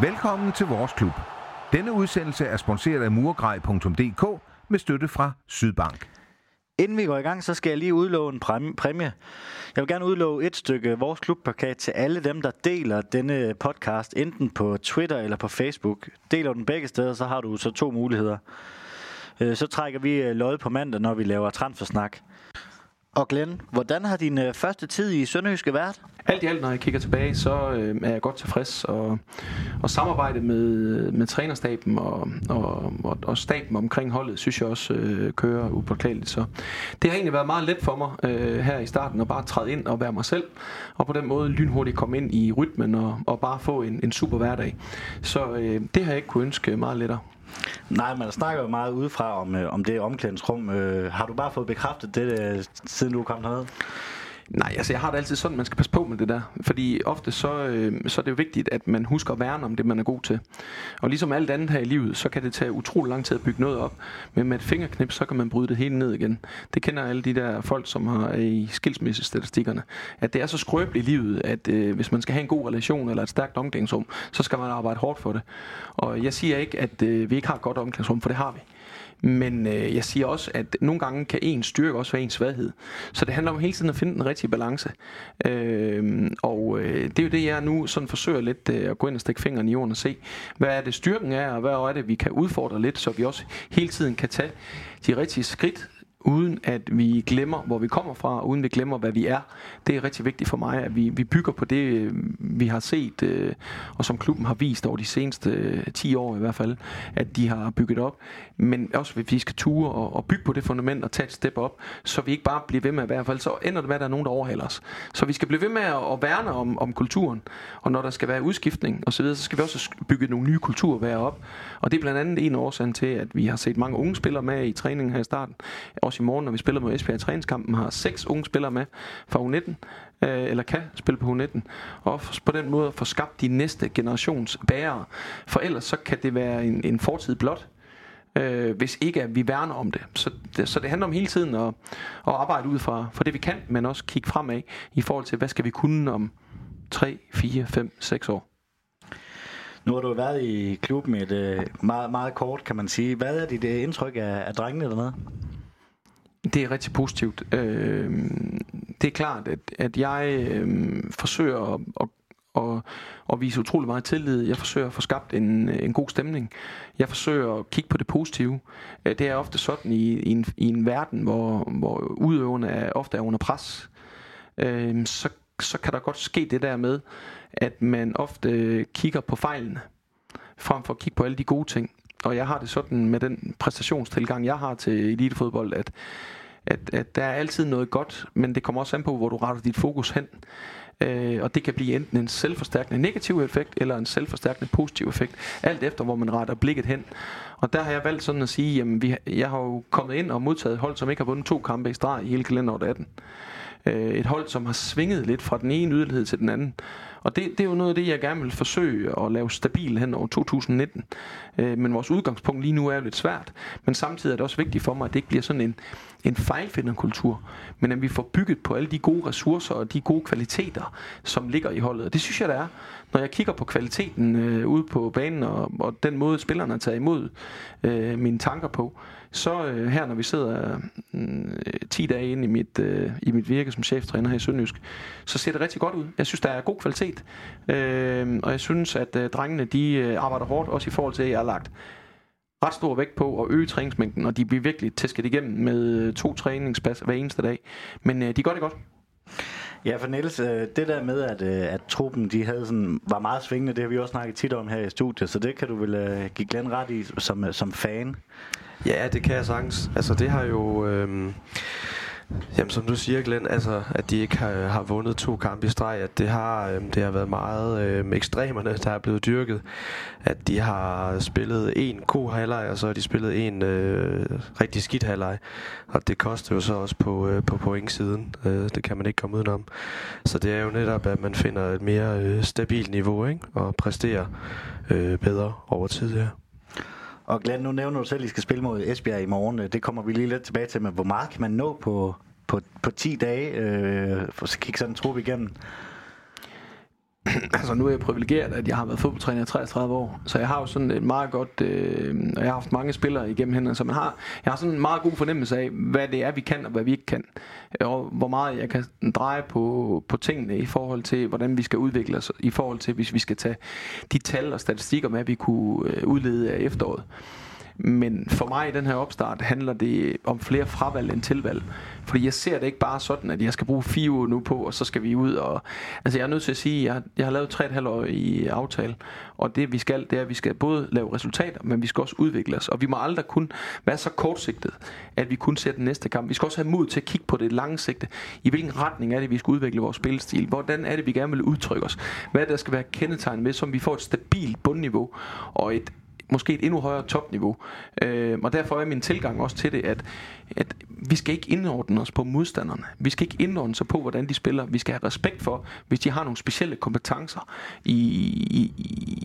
Velkommen til vores klub. Denne udsendelse er sponsoreret af murgrej.dk med støtte fra Sydbank. Inden vi går i gang, så skal jeg lige udlove en præmie. Jeg vil gerne udlove et stykke vores klubplakat til alle dem, der deler denne podcast, enten på Twitter eller på Facebook. Deler du den begge steder, så har du så to muligheder. Øh, så trækker vi øh, lod på mandag, når vi laver transfersnak. Og Glenn, hvordan har din øh, første tid i Sønderjyske været? Alt i alt, når jeg kigger tilbage, så øh, er jeg godt tilfreds, og, og samarbejdet med, med trænerstaben og, og, og, og staben omkring holdet, synes jeg også øh, kører upåklageligt. Så det har egentlig været meget let for mig øh, her i starten at bare træde ind og være mig selv, og på den måde lynhurtigt komme ind i rytmen og, og bare få en, en super hverdag. Så øh, det har jeg ikke kunne ønske meget lettere. Nej, man snakker jo meget udefra om, øh, om det omklædningsrum. Øh, har du bare fået bekræftet det, øh, siden du er kommet herned? Nej, altså jeg har det altid sådan, man skal passe på med det der. Fordi ofte så, øh, så er det jo vigtigt, at man husker at værne om det, man er god til. Og ligesom alt andet her i livet, så kan det tage utrolig lang tid at bygge noget op. Men med et fingerknip, så kan man bryde det hele ned igen. Det kender alle de der folk, som har i skilsmissestatistikkerne. At det er så skrøbeligt i livet, at øh, hvis man skal have en god relation eller et stærkt omgangsrum, så skal man arbejde hårdt for det. Og jeg siger ikke, at øh, vi ikke har et godt omgangsrum, for det har vi. Men øh, jeg siger også, at nogle gange kan en styrke også være en svaghed. Så det handler om hele tiden at finde den rigtige balance. Øh, og øh, det er jo det, jeg nu sådan forsøger lidt øh, at gå ind og stikke fingrene i jorden og se, hvad er det styrken er, og hvad er det, vi kan udfordre lidt, så vi også hele tiden kan tage de rigtige skridt uden at vi glemmer, hvor vi kommer fra, uden vi glemmer, hvad vi er. Det er rigtig vigtigt for mig, at vi, vi bygger på det, øh, vi har set, øh, og som klubben har vist over de seneste øh, 10 år i hvert fald, at de har bygget op. Men også, hvis vi skal ture og, og bygge på det fundament og tage et step op, så vi ikke bare bliver ved med at være, i hvert fald så ender det med, at der er nogen, der overhaler os. Så vi skal blive ved med at, at værne om, om kulturen, og når der skal være udskiftning osv., så, videre, så skal vi også bygge nogle nye kulturer hver op. Og det er blandt andet en årsag til, at vi har set mange unge spillere med i træningen her i starten. Også i morgen, når vi spiller mod Esbjerg i træningskampen, har seks unge spillere med fra U19, øh, eller kan spille på U19, og på den måde få skabt de næste generations bærere. For ellers så kan det være en, en fortid blot, øh, hvis ikke at vi værner om det. Så, det. så det handler om hele tiden at, at arbejde ud fra, fra det, vi kan, men også kigge fremad i forhold til, hvad skal vi kunne om 3, 4, 5, 6 år. Nu har du været i klubben et øh, meget, meget kort, kan man sige. Hvad er dit øh, indtryk af, af drengene dernede? Det er rigtig positivt. Øh, det er klart, at, at jeg øh, forsøger at, at og, og vise utrolig meget tillid. Jeg forsøger at få skabt en, en god stemning. Jeg forsøger at kigge på det positive. Øh, det er ofte sådan i, i, en, i en verden, hvor, hvor udøverne er, ofte er under pres. Øh, så, så kan der godt ske det der med, at man ofte kigger på fejlene, frem for at kigge på alle de gode ting. Og jeg har det sådan med den præstationstilgang, jeg har til elitefodbold, at, at, at der er altid noget godt, men det kommer også an på, hvor du retter dit fokus hen. Øh, og det kan blive enten en selvforstærkende negativ effekt, eller en selvforstærkende positiv effekt, alt efter hvor man retter blikket hen. Og der har jeg valgt sådan at sige, jamen vi, jeg har jo kommet ind og modtaget hold, som ikke har vundet to kampe i streg i hele kalenderåret 18. Øh, et hold, som har svinget lidt fra den ene yderlighed til den anden. Og det, det er jo noget af det, jeg gerne vil forsøge at lave stabil hen over 2019. Øh, men vores udgangspunkt lige nu er jo lidt svært. Men samtidig er det også vigtigt for mig, at det ikke bliver sådan en, en fejlfinderkultur, men at vi får bygget på alle de gode ressourcer og de gode kvaliteter, som ligger i holdet. Og det synes jeg, der er. Når jeg kigger på kvaliteten øh, ude på banen og, og den måde, spillerne tager imod øh, mine tanker på, så øh, her, når vi sidder øh, 10 dage inde i mit, øh, i mit virke som cheftræner her i Sønderjysk, så ser det rigtig godt ud. Jeg synes, der er god kvalitet, øh, og jeg synes, at øh, drengene de øh, arbejder hårdt, også i forhold til, at jeg har lagt ret stor vægt på at øge træningsmængden, og de bliver virkelig tæsket igennem med øh, to træningspas hver eneste dag. Men øh, de gør det godt. Ja, for Niels, øh, det der med, at, øh, at truppen de havde sådan, var meget svingende, det har vi også snakket tit om her i studiet, så det kan du vel give Glenn ret i som, som fan. Ja, det kan jeg sagtens. Altså, det har jo... Øh, Jamen som du siger Glenn, altså at de ikke har, har vundet to kampe i streg, at det har, øh, det har været meget øh, ekstremerne, der er blevet dyrket. At de har spillet en god halvleg, og så har de spillet en øh, rigtig skidt halvleg. Og det koster jo så også på, øh, på pointsiden. Øh, det kan man ikke komme udenom. Så det er jo netop, at man finder et mere øh, stabilt niveau, ikke? og præsterer øh, bedre over tid, ja. Og Glenn, nu nævner du selv, at I skal spille mod Esbjerg i morgen. Det kommer vi lige lidt tilbage til, men hvor meget kan man nå på, på, på 10 dage, øh, for at kigge sådan en trup igennem? altså nu er jeg privilegeret, at jeg har været fodboldtræner i 33 år, så jeg har jo sådan et meget godt, øh, og jeg har haft mange spillere igennem hænderne, så man har, jeg har sådan en meget god fornemmelse af, hvad det er, vi kan og hvad vi ikke kan, og hvor meget jeg kan dreje på, på tingene i forhold til, hvordan vi skal udvikle os, i forhold til, hvis vi skal tage de tal og statistikker med, vi kunne øh, udlede af efteråret. Men for mig i den her opstart handler det om flere fravalg end tilvalg. Fordi jeg ser det ikke bare sådan, at jeg skal bruge fire uger nu på, og så skal vi ud. Og, altså jeg er nødt til at sige, at jeg, jeg har lavet tre et halvt år i aftale. Og det vi skal, det er, at vi skal både lave resultater, men vi skal også udvikle os. Og vi må aldrig kun være så kortsigtet, at vi kun ser den næste kamp. Vi skal også have mod til at kigge på det lange sigte. I hvilken retning er det, vi skal udvikle vores spilstil? Hvordan er det, vi gerne vil udtrykke os? Hvad er det, der skal være kendetegn med, som vi får et stabilt bundniveau og et måske et endnu højere topniveau. Øh, og derfor er min tilgang også til det, at, at vi skal ikke indordne os på modstanderne. Vi skal ikke indordne os på, hvordan de spiller. Vi skal have respekt for, hvis de har nogle specielle kompetencer i, i,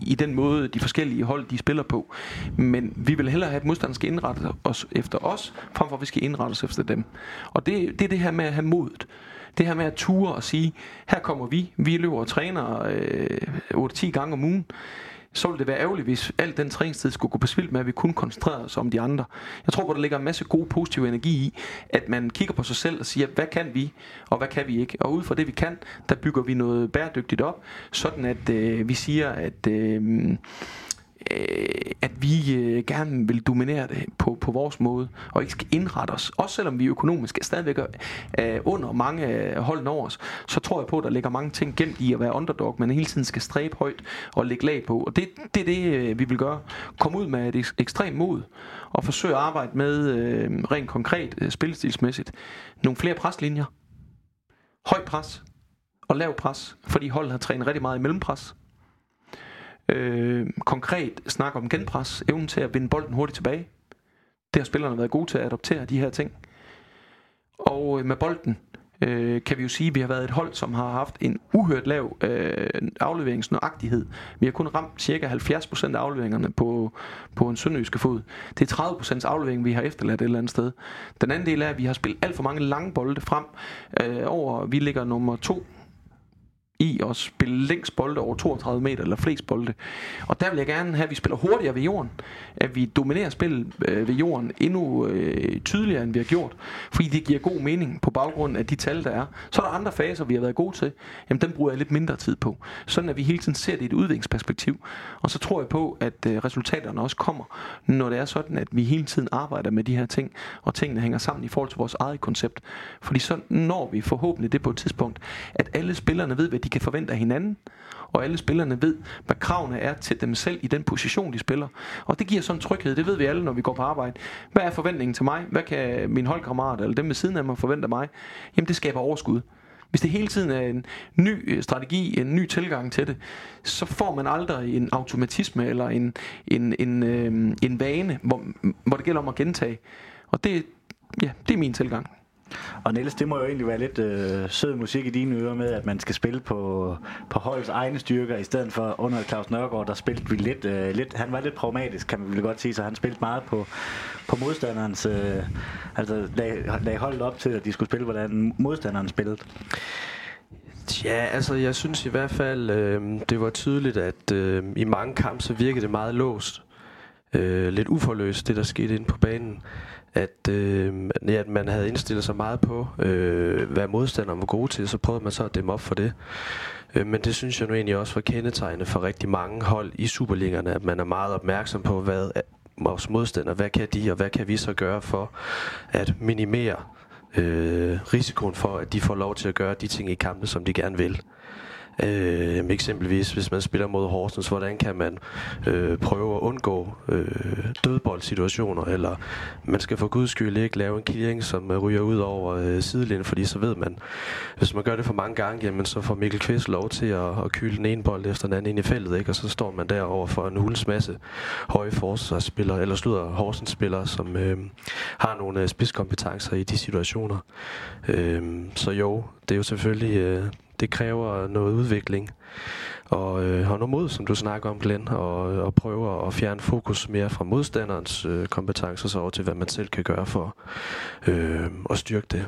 i den måde, de forskellige hold, de spiller på. Men vi vil hellere have, at modstanderne skal indrette os efter os, frem for at vi skal indrette os efter dem. Og det, det er det her med at have modet. Det her med at ture og sige, her kommer vi, vi løber og træner øh, 8-10 gange om ugen så ville det være ærgerligt, hvis al den træningstid skulle gå på spild med, at vi kun koncentrerer os om de andre. Jeg tror, at der ligger en masse god positiv energi i, at man kigger på sig selv og siger, hvad kan vi, og hvad kan vi ikke? Og ud fra det, vi kan, der bygger vi noget bæredygtigt op, sådan at øh, vi siger, at... Øh, øh, at vi øh, gerne vil dominere det på, på vores måde, og ikke skal indrette os. Også selvom vi økonomisk er stadigvæk øh, under mange øh, holdene over os, så tror jeg på, at der ligger mange ting gemt i at være underdog, men hele tiden skal stræbe højt og lægge lag på. Og det, det er det, øh, vi vil gøre. Kom ud med et ekstremt mod, og forsøge at arbejde med øh, rent konkret øh, spillestilsmæssigt nogle flere preslinjer. Højt pres og lav pres, fordi holdet har trænet rigtig meget i mellempres Øh, konkret snak om genpres, evnen til at vinde bolden hurtigt tilbage. Det har spillerne været gode til at adoptere de her ting. Og øh, med bolden øh, kan vi jo sige, at vi har været et hold, som har haft en uhørt lav øh, afleveringsnøjagtighed. Vi har kun ramt cirka 70% af afleveringerne på, på en sønderjyske fod. Det er 30% aflevering, vi har efterladt et eller andet sted. Den anden del er, at vi har spillet alt for mange lange bolde frem øh, over, vi ligger nummer to i at spille længst bolde over 32 meter, eller flest bolde. Og der vil jeg gerne have, at vi spiller hurtigere ved jorden. At vi dominerer spillet øh, ved jorden endnu øh, tydeligere, end vi har gjort. Fordi det giver god mening på baggrund af de tal, der er. Så er der andre faser, vi har været gode til. Jamen, den bruger jeg lidt mindre tid på. Sådan at vi hele tiden ser det i et udviklingsperspektiv. Og så tror jeg på, at øh, resultaterne også kommer, når det er sådan, at vi hele tiden arbejder med de her ting, og tingene hænger sammen i forhold til vores eget koncept. Fordi så når vi forhåbentlig det på et tidspunkt, at alle spillerne ved, hvad de kan forvente af hinanden, og alle spillerne ved, hvad kravene er til dem selv i den position, de spiller. Og det giver sådan en tryghed, det ved vi alle, når vi går på arbejde. Hvad er forventningen til mig? Hvad kan min holdkammerat eller dem ved siden af mig forvente af mig? Jamen det skaber overskud. Hvis det hele tiden er en ny øh, strategi, en ny tilgang til det, så får man aldrig en automatisme eller en, en, en, øh, en vane, hvor, hvor det gælder om at gentage. Og det, ja, det er min tilgang. Og Niels, det må jo egentlig være lidt øh, sød musik i dine ører med, at man skal spille på, på holdets egne styrker, i stedet for under Claus Nørgaard, der spillede vi lidt, øh, lidt, han var lidt pragmatisk, kan man vel godt sige, så han spillede meget på, på modstanderens, øh, altså lag, lag holdet op til, at de skulle spille, hvordan modstanderen spillede. Ja, altså jeg synes i hvert fald, øh, det var tydeligt, at øh, i mange kampe, så virkede det meget låst. Øh, lidt uforløst, det der skete inde på banen at, øh, ja, at man havde indstillet sig meget på, øh, hvad modstanderen var gode til, så prøvede man så at dæmme op for det. Øh, men det synes jeg nu egentlig også var kendetegnende for rigtig mange hold i Superligerne, at man er meget opmærksom på, hvad vores modstandere, hvad kan de, og hvad kan vi så gøre for at minimere øh, risikoen for, at de får lov til at gøre de ting i kampen, som de gerne vil. Øh, eksempelvis, hvis man spiller mod Horsens, hvordan kan man øh, prøve at undgå øh, dødboldsituationer, eller man skal for guds skyld ikke lave en clearing, som øh, ryger ud over øh, sidelinjen, fordi så ved man, hvis man gør det for mange gange, jamen så får Mikkel Kvist lov til at, at kyle den ene bold efter den anden ind i feltet, ikke? og så står man derover for en hulens masse høje forsvarsspillere, eller slutter Horsens spillere, som øh, har nogle øh, spidskompetencer i de situationer. Øh, så jo, det er jo selvfølgelig øh, det kræver noget udvikling og øh, har noget mod, som du snakker om, Glenn, og, øh, og prøver at fjerne fokus mere fra modstanderens øh, kompetencer så over til, hvad man selv kan gøre for øh, at styrke det.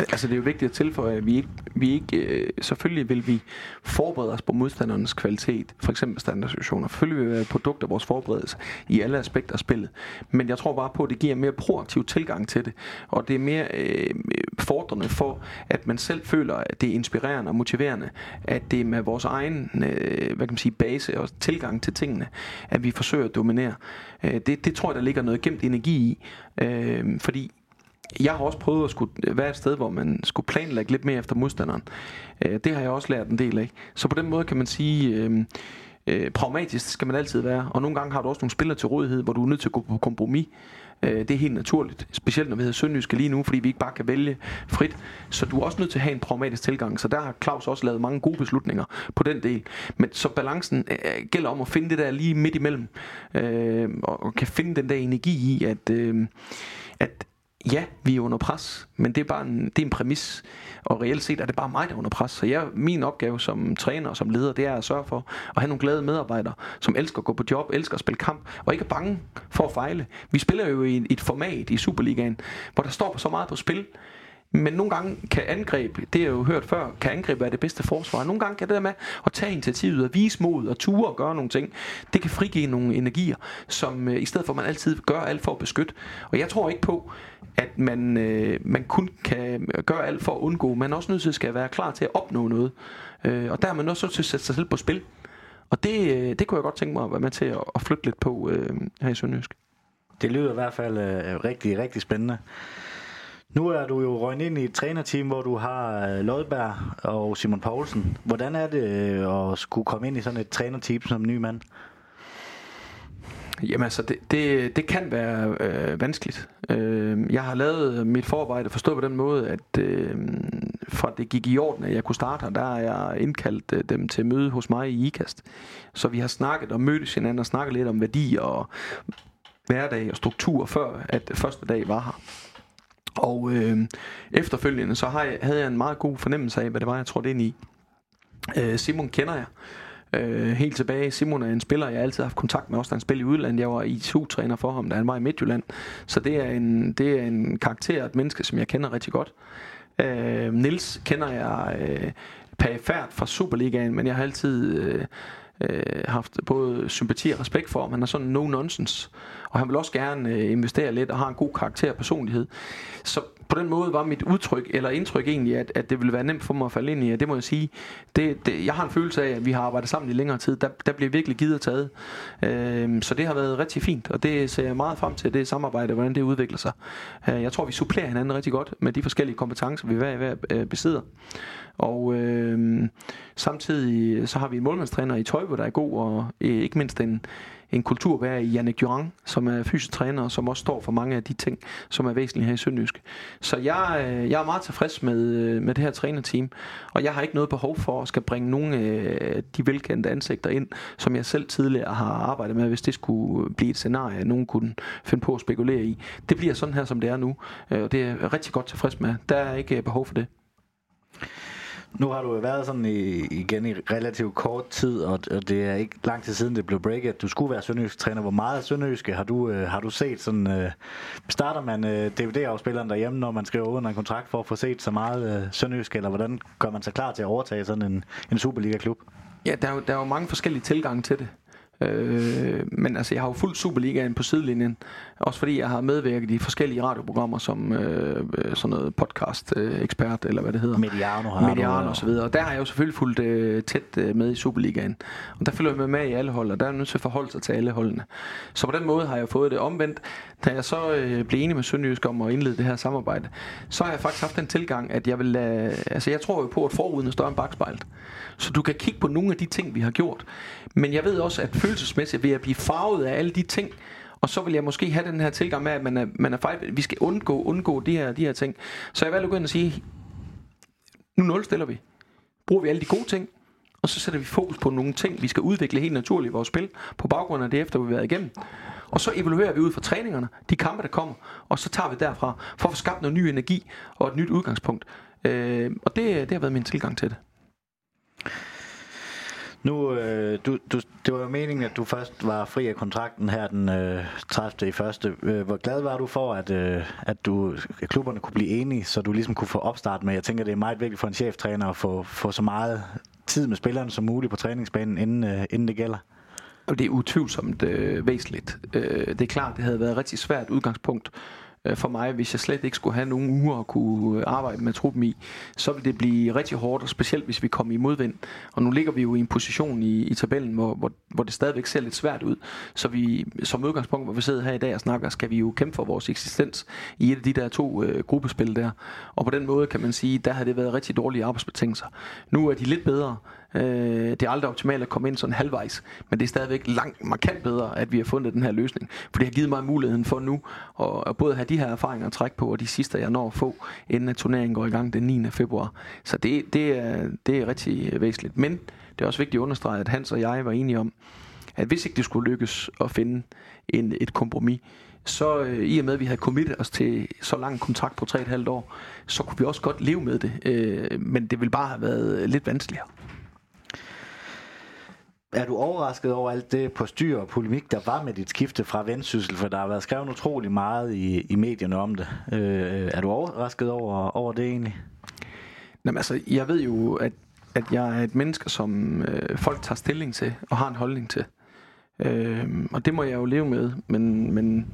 Altså det er jo vigtigt at tilføje, at vi ikke, vi ikke øh, selvfølgelig vil vi forberede os på modstandernes kvalitet, for eksempel standardsituationer. Selvfølgelig vil vi være produkt af vores forberedelse i alle aspekter af spillet. Men jeg tror bare på, at det giver en mere proaktiv tilgang til det, og det er mere øh, fordrende for, at man selv føler, at det er inspirerende og motiverende, at det er med vores egen øh, hvad kan man sige, base og tilgang til tingene, at vi forsøger at dominere. Øh, det, det tror jeg, der ligger noget gemt energi i, øh, fordi jeg har også prøvet at skulle øh, være et sted, hvor man skulle planlægge lidt mere efter modstanderen. Øh, det har jeg også lært en del af. Så på den måde kan man sige, øh, øh, pragmatisk skal man altid være. Og nogle gange har du også nogle spillere til rådighed, hvor du er nødt til at gå på kompromis. Øh, det er helt naturligt, specielt når vi hedder Sønderjyske lige nu, fordi vi ikke bare kan vælge frit. Så du er også nødt til at have en pragmatisk tilgang. Så der har Claus også lavet mange gode beslutninger på den del. Men så balancen øh, gælder om at finde det der lige midt imellem, øh, og, og kan finde den der energi i, at, øh, at ja, vi er under pres, men det er bare en, det er en præmis. Og reelt set er det bare mig, der er under pres. Så jeg, min opgave som træner og som leder, det er at sørge for at have nogle glade medarbejdere, som elsker at gå på job, elsker at spille kamp, og ikke er bange for at fejle. Vi spiller jo i et format i Superligaen, hvor der står så meget på spil, men nogle gange kan angreb, det har jeg jo hørt før, kan angreb være det bedste forsvar. Nogle gange kan det der med at tage initiativet og vise mod og ture og gøre nogle ting, det kan frigive nogle energier, som øh, i stedet for at man altid gør alt for at beskytte. Og jeg tror ikke på, at man, øh, man kun kan gøre alt for at undgå. Man er også nødt til at skal være klar til at opnå noget. Øh, og der er man også nødt til at sætte sig selv på spil. Og det, øh, det kunne jeg godt tænke mig at være med til at, at flytte lidt på øh, her i Sønderjysk. Det lyder i hvert fald øh, rigtig, rigtig spændende. Nu er du jo røgnet ind i et trænerteam, hvor du har øh, Lodberg og Simon Poulsen. Hvordan er det øh, at skulle komme ind i sådan et trænerteam som ny mand? Jamen altså, det, det, det kan være øh, vanskeligt. Øh, jeg har lavet mit forarbejde forstået på den måde, at øh, fra det gik i orden, at jeg kunne starte her, der har jeg indkaldt øh, dem til møde hos mig i IKAST. Så vi har snakket og mødtes hinanden og snakket lidt om værdi og hverdag og struktur, før at første dag var her. Og øh, efterfølgende så har jeg, havde jeg en meget god fornemmelse af, hvad det var, jeg trådte ind i. Øh, Simon kender jeg. Øh, helt tilbage, Simon er en spiller, jeg altid har haft kontakt med, også da han spillede i udlandet. Jeg var ITU-træner for ham, da han var i Midtjylland. Så det er en, det er en karakter, et menneske, som jeg kender rigtig godt. Øh, Nils kender jeg øh, perifært fra Superligaen, men jeg har altid øh, øh, haft både sympati og respekt for ham. Han er sådan no nonsense, og han vil også gerne øh, investere lidt og har en god karakter og personlighed. Så på den måde var mit udtryk, eller indtryk egentlig, at, at det ville være nemt for mig at falde ind i, det må jeg sige. Det, det, jeg har en følelse af, at vi har arbejdet sammen i længere tid. Der, der bliver virkelig givet og taget. Øh, så det har været rigtig fint, og det ser jeg meget frem til, det samarbejde, hvordan det udvikler sig. Øh, jeg tror, vi supplerer hinanden rigtig godt med de forskellige kompetencer, vi hver, hver øh, besidder. Og øh, samtidig så har vi en målmandstræner i Tøjbo, der er god, og øh, ikke mindst en, en kulturbærer i Jannik Durand, som er fysiotræner, og som også står for mange af de ting, som er væsentlige her i Sønderjysk. Så jeg, øh, jeg er meget tilfreds med, øh, med det her trænerteam, og jeg har ikke noget behov for at skal bringe nogle af øh, de velkendte ansigter ind, som jeg selv tidligere har arbejdet med, hvis det skulle øh, blive et scenarie, nogen kunne finde på at spekulere i. Det bliver sådan her, som det er nu, og det er jeg rigtig godt tilfreds med. Der er ikke behov for det. Nu har du været sådan i, igen i relativt kort tid, og, og det er ikke lang tid siden, det blev breaket, at du skulle være sønderjysk træner. Hvor meget sønderjyske har du, øh, har du set? Sådan, øh, starter man øh, DVD-afspilleren derhjemme, når man skriver under en kontrakt for at få set så meget øh, sønderjysk, eller hvordan gør man sig klar til at overtage sådan en, en Superliga-klub? Ja, der er, jo, der er jo mange forskellige tilgange til det. Øh, men altså, jeg har jo fuldt Superligaen på sidelinjen. Også fordi jeg har medvirket i forskellige radioprogrammer som øh, sådan noget podcast-ekspert, øh, eller hvad det hedder. Mediano har Mediano og så videre. Og der har jeg jo selvfølgelig fulgt øh, tæt øh, med i Superligaen. Og der følger jeg med, med i alle hold, og der er nødt til at forholde sig til alle holdene. Så på den måde har jeg fået det omvendt. Da jeg så øh, blev enig med Sønderjysk om at indlede det her samarbejde, så har jeg faktisk haft den tilgang, at jeg vil... Øh, altså, jeg tror jo på, at foruden er større end bagspejlet. Så du kan kigge på nogle af de ting, vi har gjort. Men jeg ved også, at følelsesmæssigt ved at blive farvet af alle de ting, og så vil jeg måske have den her tilgang med, at man er, man er fejl. Vi skal undgå, undgå de her, de her ting. Så jeg vil gå ind og sige, nu nulstiller vi. Bruger vi alle de gode ting, og så sætter vi fokus på nogle ting, vi skal udvikle helt naturligt i vores spil, på baggrund af det, efter vi har været igennem. Og så evaluerer vi ud fra træningerne, de kampe, der kommer, og så tager vi derfra, for at få skabt noget ny energi og et nyt udgangspunkt. Øh, og det, det har været min tilgang til det. Nu, øh, du, du, det var jo meningen, at du først var fri af kontrakten her den øh, 30. i første. Øh, hvor glad var du for, at, øh, at, du, at klubberne kunne blive enige, så du ligesom kunne få opstart med? Jeg tænker, det er meget vigtigt for en cheftræner at få, få så meget tid med spillerne som muligt på træningsbanen, inden, øh, inden det gælder. Og det er utvivlsomt øh, væsentligt. Øh, det er klart, det havde været et rigtig svært udgangspunkt øh, for mig, hvis jeg slet ikke skulle have nogen uger at kunne øh, arbejde med truppen i, så ville det blive rigtig hårdt, og specielt hvis vi kom i modvind. Og nu ligger vi jo i en position i, i tabellen, hvor, hvor, hvor det stadigvæk ser lidt svært ud. Så vi, som udgangspunkt, hvor vi sidder her i dag og snakker, skal vi jo kæmpe for vores eksistens i et af de der to øh, gruppespil der. Og på den måde kan man sige, der har det været rigtig dårlige arbejdsbetingelser. Nu er de lidt bedre, Øh, det er aldrig optimalt at komme ind sådan halvvejs, men det er stadigvæk langt markant bedre, at vi har fundet den her løsning. For det har givet mig muligheden for nu at, at både have de her erfaringer at trække på, og de sidste, jeg når at få, inden at turneringen går i gang den 9. februar. Så det, det, er, det er rigtig øh, væsentligt. Men det er også vigtigt at understrege, at Hans og jeg var enige om, at hvis ikke det skulle lykkes at finde en, et kompromis, så øh, i og med, at vi havde committet os til så lang kontrakt på 3,5 år, så kunne vi også godt leve med det. Øh, men det ville bare have været lidt vanskeligere. Er du overrasket over alt det på styr og polemik, der var med dit skifte fra vendsyssel? For der har været skrevet utrolig meget i, i medierne om det. Øh, er du overrasket over, over det egentlig? Jamen altså, jeg ved jo, at, at jeg er et menneske, som øh, folk tager stilling til og har en holdning til. Øh, og det må jeg jo leve med. Men, men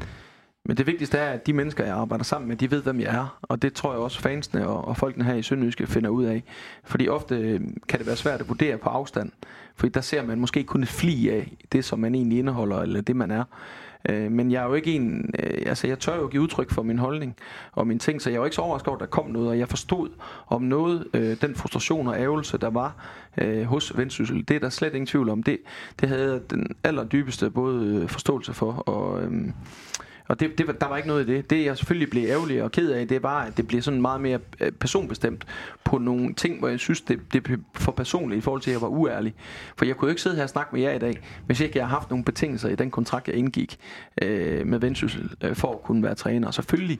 men det vigtigste er, at de mennesker, jeg arbejder sammen med, de ved, hvem jeg er. Og det tror jeg også fansene og, og folkene her i Sønderjyske finder ud af. Fordi ofte kan det være svært at vurdere på afstand. Fordi der ser man måske kun et fli af det, som man egentlig indeholder, eller det, man er. Øh, men jeg er jo ikke en, øh, altså jeg tør jo give udtryk for min holdning og mine ting, så jeg var ikke så overrasket over, at der kom noget, og jeg forstod om noget, øh, den frustration og ærgelse, der var øh, hos Vendsyssel. Det er der slet ingen tvivl om. Det, det havde den allerdybeste både øh, forståelse for og... øh, og det, det, der var ikke noget i det. Det jeg selvfølgelig blev ærgerlig og ked af, det er bare, at det bliver sådan meget mere øh, personbestemt på nogle ting, hvor jeg synes, det, det blev for personligt i forhold til, at jeg var uærlig. For jeg kunne jo ikke sidde her og snakke med jer i dag, hvis ikke jeg har haft nogle betingelser i den kontrakt, jeg indgik øh, med Vendsyssel øh, for at kunne være træner. Og selvfølgelig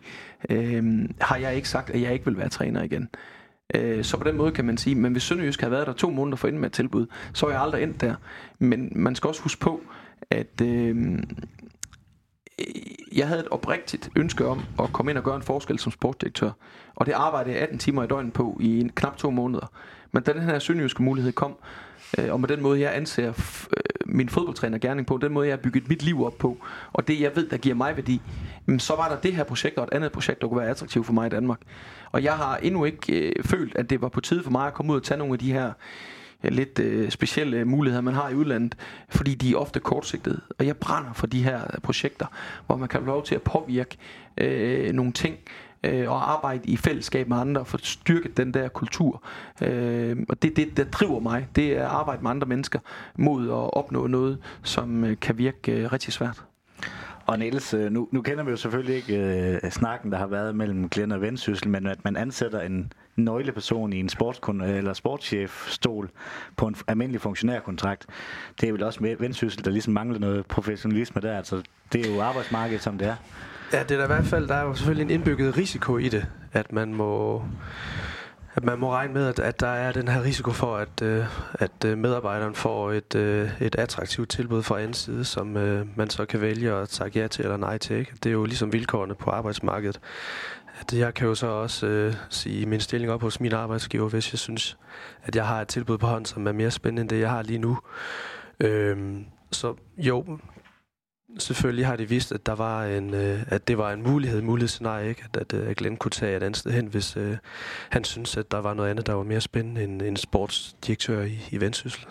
øh, har jeg ikke sagt, at jeg ikke vil være træner igen. Øh, så på den måde kan man sige, men hvis Sønderjysk havde været der to måneder for inden med et tilbud, så er jeg aldrig endt der. Men man skal også huske på, at øh, Øh, jeg havde et oprigtigt ønske om at komme ind og gøre en forskel som sportsdirektør. Og det arbejdede jeg 18 timer i døgnet på i en, knap to måneder. Men da den her sønderjyske mulighed kom, øh, og med den måde, jeg anser f- øh, min fodboldtræner gerning på, den måde, jeg har bygget mit liv op på, og det, jeg ved, der giver mig værdi, jamen, så var der det her projekt og et andet projekt, der kunne være attraktivt for mig i Danmark. Og jeg har endnu ikke øh, følt, at det var på tide for mig at komme ud og tage nogle af de her Øh, lidt øh, specielle muligheder, man har i udlandet, fordi de er ofte kortsigtede. Og jeg brænder for de her projekter, hvor man kan få lov til at påvirke øh, nogle ting, øh, og arbejde i fællesskab med andre for at styrke den der kultur. Øh, og det er det, der driver mig. Det er at arbejde med andre mennesker mod at opnå noget, som øh, kan virke øh, rigtig svært. Og Niels, øh, nu, nu kender vi jo selvfølgelig ikke øh, snakken, der har været mellem Glenn og Vendsyssel, men at man ansætter en nøgleperson i en sportskon- eller sportschef-stol på en almindelig funktionærkontrakt, det er vel også med Vendsyssel, der ligesom mangler noget professionalisme der. Altså, det er jo arbejdsmarkedet, som det er. Ja, det er der i hvert fald, der er jo selvfølgelig en indbygget risiko i det, at man må at man må regne med, at, at der er den her risiko for, at, øh, at øh, medarbejderen får et, øh, et attraktivt tilbud fra anden side, som øh, man så kan vælge at tage ja til eller nej til. Ikke? Det er jo ligesom vilkårene på arbejdsmarkedet det jeg kan jo så også øh, sige min stilling op hos min arbejdsgiver, hvis jeg synes, at jeg har et tilbud på hånd, som er mere spændende end det, jeg har lige nu. Øh, så jo, selvfølgelig har de vist, at der var en, øh, at det var en mulighed, mulighed scenarie, ikke? At, at, øh, Glenn kunne tage et andet sted hen, hvis øh, han synes, at der var noget andet, der var mere spændende end en sportsdirektør i, i Vendsyssel.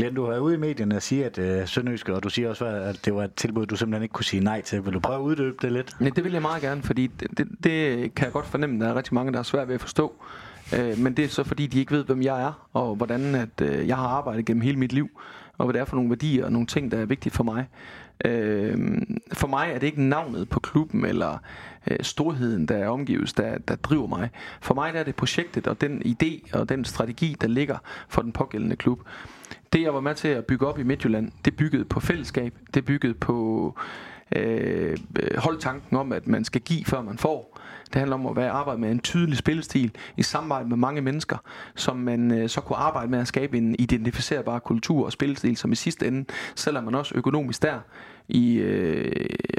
Glenn, du har været ude i medierne og sige, at øh, Sønderjyske, og du siger også, at det var et tilbud, du simpelthen ikke kunne sige nej til. Vil du prøve at uddybe det lidt? Ja, det vil jeg meget gerne, fordi det, det, det kan jeg godt fornemme, der er rigtig mange, der er svært ved at forstå. Øh, men det er så fordi, de ikke ved, hvem jeg er, og hvordan at, øh, jeg har arbejdet gennem hele mit liv og hvad det er for nogle værdier og nogle ting, der er vigtige for mig. Øh, for mig er det ikke navnet på klubben eller øh, storheden, der er omgives, der, der driver mig. For mig der er det projektet og den idé og den strategi, der ligger for den pågældende klub. Det jeg var med til at bygge op i Midtjylland, det byggede på fællesskab, det byggede på øh, hold tanken om, at man skal give, før man får. Det handler om at være arbejde med en tydelig spillestil i samarbejde med mange mennesker, som man øh, så kunne arbejde med at skabe en identificerbar kultur og spillestil, som i sidste ende, selvom man også økonomisk der i øh,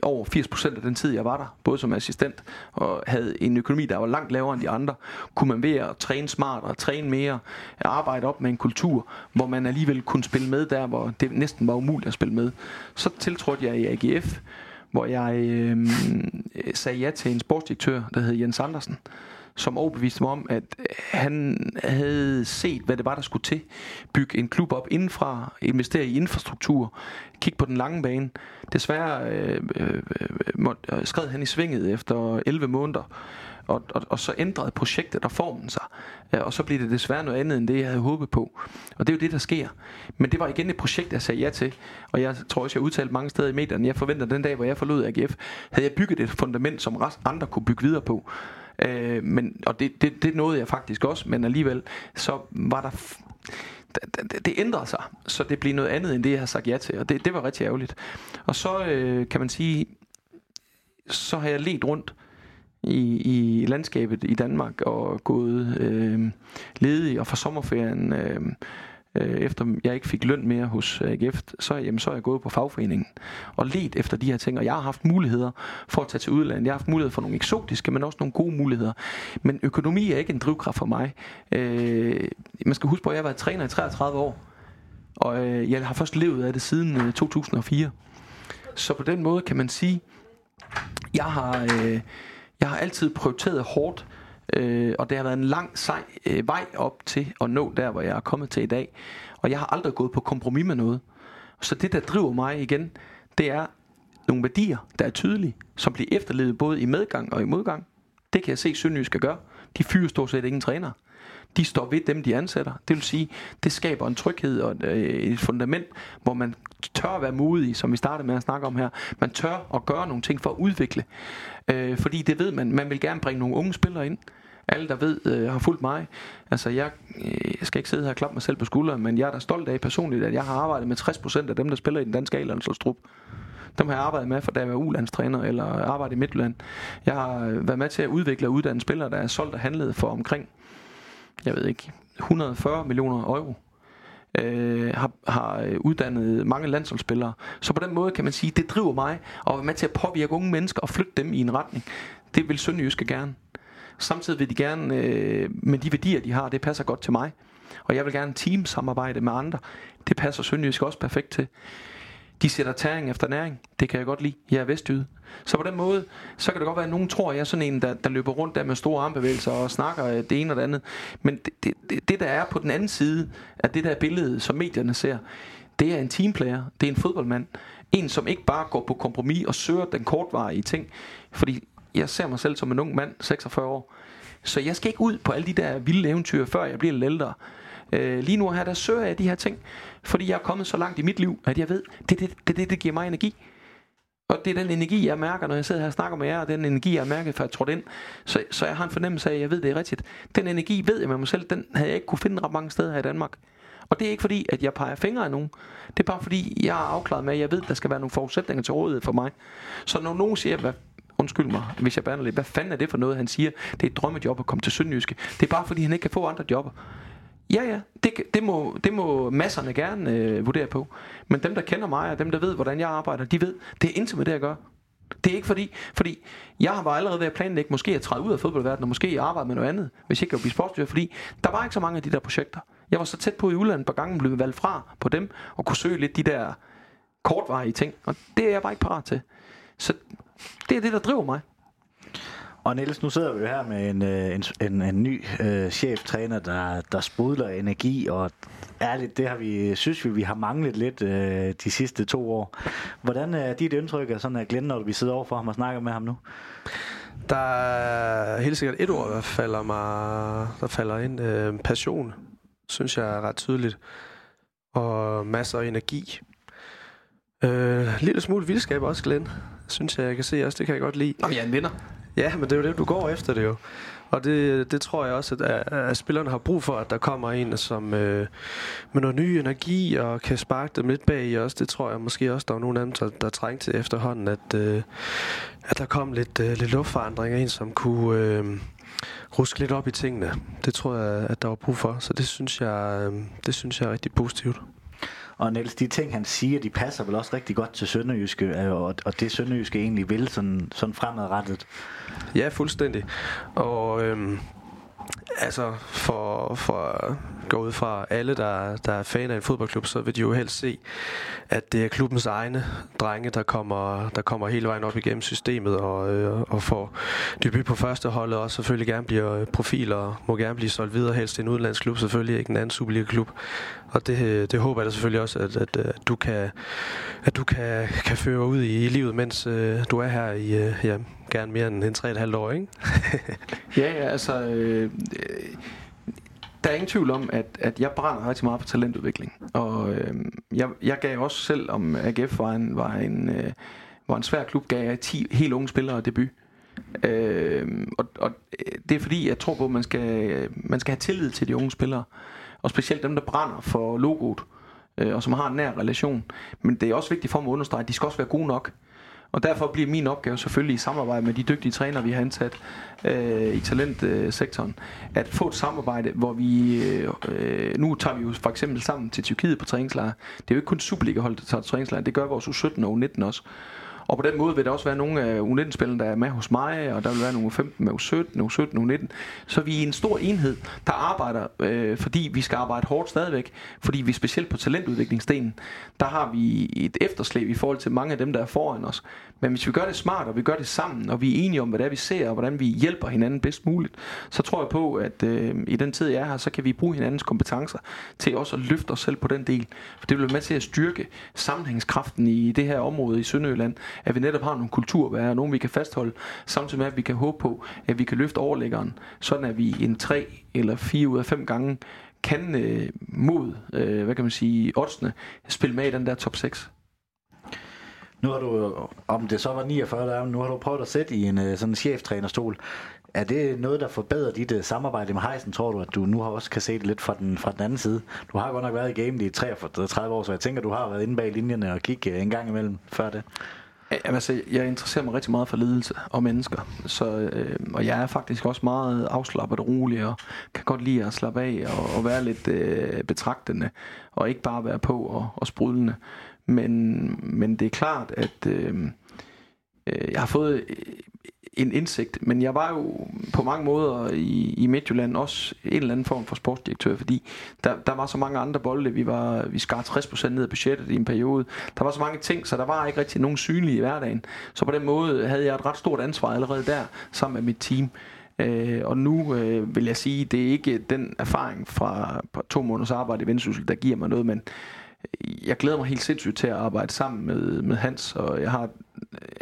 over 80% af den tid, jeg var der, både som assistent og havde en økonomi, der var langt lavere end de andre, kunne man ved at træne smartere, træne mere, arbejde op med en kultur, hvor man alligevel kunne spille med der, hvor det næsten var umuligt at spille med. Så tiltrådte jeg i AGF, hvor jeg øh, sagde ja til en sportsdirektør, der hed Jens Andersen, som overbeviste mig om, at øh, han havde set, hvad det var, der skulle til. Bygge en klub op indenfra, investere i infrastruktur, kigge på den lange bane. Desværre øh, øh, øh, øh skred han i svinget efter 11 måneder, og, og, og så ændrede projektet og formen sig. Øh, og så blev det desværre noget andet, end det jeg havde håbet på. Og det er jo det, der sker. Men det var igen et projekt, jeg sagde ja til. Og jeg tror også, jeg udtalte mange steder i medierne, jeg forventer den dag, hvor jeg forlod AGF, havde jeg bygget et fundament, som andre kunne bygge videre på. Øh, men, og det, det, det nåede jeg faktisk også, men alligevel, så var der... Det, det ændrede sig, så det blev noget andet end det, jeg har sagt ja til, og det, det var rigtig ærgerligt. Og så øh, kan man sige, så har jeg let rundt i, i landskabet i Danmark og gået øh, ledig og fra sommerferien øh, øh, efter jeg ikke fik løn mere hos øh, AGF, så, jamen, så er jeg gået på fagforeningen og let efter de her ting, og jeg har haft muligheder for at tage til udlandet. Jeg har haft mulighed for nogle eksotiske, men også nogle gode muligheder. Men økonomi er ikke en drivkraft for mig. Øh, man skal huske på, at jeg har været træner i 33 år, og øh, jeg har først levet af det siden øh, 2004. Så på den måde kan man sige, jeg har, øh, jeg har altid prioriteret hårdt Øh, og det har været en lang, sej øh, vej op til at nå der, hvor jeg er kommet til i dag. Og jeg har aldrig gået på kompromis med noget. Så det, der driver mig igen, det er nogle værdier, der er tydelige, som bliver efterlevet både i medgang og i modgang. Det kan jeg se, Sønderjysk skal gøre. De fyrer stort set ingen træner. De står ved dem, de ansætter. Det vil sige, det skaber en tryghed og et, øh, et fundament, hvor man tør at være modig, som vi startede med at snakke om her. Man tør at gøre nogle ting for at udvikle. Øh, fordi det ved man, man vil gerne bringe nogle unge spillere ind alle, der ved, øh, har fulgt mig. Altså, jeg, øh, jeg skal ikke sidde her og klappe mig selv på skulderen, men jeg er da stolt af personligt, at jeg har arbejdet med 60% af dem, der spiller i den danske A-landsholdstrup. Dem har jeg arbejdet med, for da jeg var ulandstræner eller arbejdet i Midtjylland. Jeg har øh, været med til at udvikle og uddanne spillere, der er solgt og handlet for omkring, jeg ved ikke, 140 millioner euro. Øh, har, har øh, uddannet mange landsholdsspillere. Så på den måde kan man sige, det driver mig at være med til at påvirke unge mennesker og flytte dem i en retning. Det vil Sønderjyske gerne. Samtidig vil de gerne, øh, med de værdier, de har, det passer godt til mig. Og jeg vil gerne teamsamarbejde med andre. Det passer Sønderjysk også perfekt til. De sætter tæring efter næring. Det kan jeg godt lide. Jeg er vestjyde. Så på den måde, så kan det godt være, at nogen tror, at jeg er sådan en, der, der løber rundt der med store armbevægelser og snakker det ene og det andet. Men det, det, det, der er på den anden side af det der billede, som medierne ser, det er en teamplayer. Det er en fodboldmand. En, som ikke bare går på kompromis og søger den kortvarige ting. Fordi jeg ser mig selv som en ung mand, 46 år. Så jeg skal ikke ud på alle de der vilde eventyr, før jeg bliver lidt ældre. Øh, lige nu her, der søger jeg de her ting, fordi jeg er kommet så langt i mit liv, at jeg ved, det er det, det, det, det giver mig energi. Og det er den energi, jeg mærker, når jeg sidder her og snakker med jer, og den energi, jeg mærker, før jeg trådte ind. Så, så jeg har en fornemmelse af, at jeg ved, det er rigtigt. Den energi ved jeg med mig selv, den havde jeg ikke kunne finde ret mange steder her i Danmark. Og det er ikke fordi, at jeg peger fingre af nogen. Det er bare fordi, jeg er afklaret med, at jeg ved, at der skal være nogle forudsætninger til rådighed for mig. Så når nogen siger, hvad undskyld mig, hvis jeg bander lidt, hvad fanden er det for noget, han siger? Det er et drømmejob at komme til Sønderjyske. Det er bare fordi, han ikke kan få andre jobber. Ja, ja, det, det, må, det må masserne gerne øh, vurdere på. Men dem, der kender mig, og dem, der ved, hvordan jeg arbejder, de ved, det er intet med det, jeg gør. Det er ikke fordi, fordi jeg var allerede ved at planlægge, måske at træde ud af fodboldverdenen, og måske arbejde med noget andet, hvis jeg ikke kunne blive sportsdyr, fordi der var ikke så mange af de der projekter. Jeg var så tæt på i udlandet på gangen, blev valgt fra på dem, og kunne søge lidt de der kortvarige ting, og det er jeg bare ikke parat til. Så det er det, der driver mig. Og Niels, nu sidder vi jo her med en, øh, en, en, en ny uh, cheftræner, der, der sprudler energi, og ærligt, det har vi, synes vi, vi har manglet lidt uh, de sidste to år. Hvordan er dit indtryk af sådan at Glenn, når vi sidder overfor ham og snakker med ham nu? Der er helt sikkert et ord, der falder, mig, der falder ind. Uh, passion, synes jeg er ret tydeligt. Og masser af energi. Uh, lille smule vildskab også, Glenn synes jeg, jeg kan se også. Det kan jeg godt lide. Jamen, jeg er en vinder. Ja, men det er jo det, du går efter det jo. Og det, det tror jeg også, at, at spillerne har brug for, at der kommer en, som øh, med noget ny energi og kan sparke dem lidt bag i os. Det tror jeg måske også, der var nogle af dem, der, der trængte til efterhånden, at, øh, at der kom lidt, øh, lidt luftforandring en, som kunne øh, ruske lidt op i tingene. Det tror jeg, at der var brug for. Så det synes jeg, øh, det synes jeg er rigtig positivt. Og Niels, de ting, han siger, de passer vel også rigtig godt til Sønderjyske, øh, og, og det Sønderjyske egentlig vil sådan, sådan fremadrettet. Ja, fuldstændig. Og øhm, altså, for, for at gå ud fra alle, der, der er fan af en fodboldklub, så vil de jo helst se, at det er klubbens egne drenge, der kommer, der kommer hele vejen op igennem systemet og, øh, og får debut på første holdet, og selvfølgelig gerne bliver profiler og må gerne blive solgt videre, helst til en udenlandsk klub, selvfølgelig ikke en anden Superliga-klub. Og det, øh, det håber jeg da selvfølgelig også, at, at, at du kan, at du kan, kan føre ud i, i livet, mens øh, du er her i øh, ja, gerne mere end en 3,5 år, ikke? ja, ja, altså... Øh, der er ingen tvivl om, at, at jeg brænder rigtig meget for talentudvikling. Og øh, jeg, jeg gav også selv, om AGF var en, var en, øh, var en svær klub, gav jeg 10 helt unge spillere debut. Øh, og, og det er fordi, jeg tror på, at man skal, man skal have tillid til de unge spillere. Og specielt dem, der brænder for logoet, øh, og som har en nær relation. Men det er også vigtigt for mig at understrege, at de skal også være gode nok. Og derfor bliver min opgave selvfølgelig i samarbejde med de dygtige trænere, vi har ansat øh, i talentsektoren, at få et samarbejde, hvor vi, øh, nu tager vi jo for eksempel sammen til Tyrkiet på træningslejr. Det er jo ikke kun Superliga-hold, der tager træningslejr, det gør vores U17 og U19 også. Og på den måde vil der også være nogle af U19-spillere, der er med hos mig, og der vil være nogle 15 med U17, U17, U19. Så vi er en stor enhed, der arbejder, øh, fordi vi skal arbejde hårdt stadigvæk, fordi vi specielt på talentudviklingsdelen, der har vi et efterslæb i forhold til mange af dem, der er foran os. Men hvis vi gør det smart, og vi gør det sammen, og vi er enige om, hvad det er, vi ser, og hvordan vi hjælper hinanden bedst muligt, så tror jeg på, at øh, i den tid, jeg er her, så kan vi bruge hinandens kompetencer til også at løfte os selv på den del. For det vil være med til at styrke sammenhængskraften i det her område i Sønderjylland, at vi netop har nogle kulturværre, nogen vi kan fastholde, samtidig med at vi kan håbe på, at vi kan løfte overlæggeren, sådan at vi en tre eller fire ud af fem gange kan øh, mod, øh, hvad kan man sige, oddsene, spille med i den der top 6. Nu har du, om det så var 49 der nu har du prøvet at sætte i en øh, sådan en cheftrænerstol. Er det noget, der forbedrer dit uh, samarbejde med Heisen, tror du, at du nu har også kan se det lidt fra den, fra den anden side? Du har godt nok været i gamet i 33 år, så jeg tænker, du har været inde bag linjerne og kigge uh, en gang imellem før det. Jamen, altså, jeg interesserer mig rigtig meget for ledelse og mennesker, så, øh, og jeg er faktisk også meget afslappet og rolig, og kan godt lide at slappe af og, og være lidt øh, betragtende, og ikke bare være på og, og sprudlende. Men, men det er klart, at øh, øh, jeg har fået en indsigt, men jeg var jo på mange måder i, i Midtjylland også en eller anden form for sportsdirektør, fordi der, der var så mange andre bolde, vi var vi skar 60% ned af budgettet i en periode. Der var så mange ting, så der var ikke rigtig nogen synlige i hverdagen. Så på den måde havde jeg et ret stort ansvar allerede der, sammen med mit team. Øh, og nu øh, vil jeg sige, det er ikke den erfaring fra to måneders arbejde i Vendsyssel, der giver mig noget, men jeg glæder mig helt sindssygt til at arbejde sammen med, med Hans, og jeg har